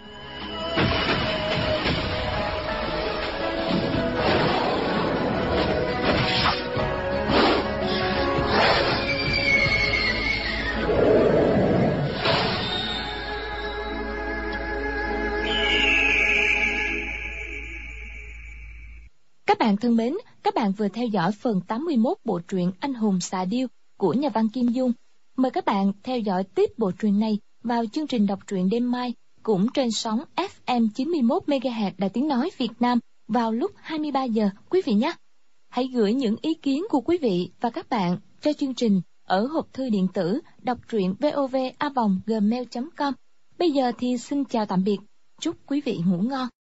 Các bạn thân mến, các bạn vừa theo dõi phần 81 bộ truyện Anh hùng xạ điêu của nhà văn Kim Dung. Mời các bạn theo dõi tiếp bộ truyện này vào chương trình đọc truyện đêm mai cũng trên sóng FM 91 MHz Đài Tiếng nói Việt Nam vào lúc 23 giờ quý vị nhé. Hãy gửi những ý kiến của quý vị và các bạn cho chương trình ở hộp thư điện tử đọc truyện vovavonggmail.com. Bây giờ thì xin chào tạm biệt. Chúc quý vị ngủ ngon.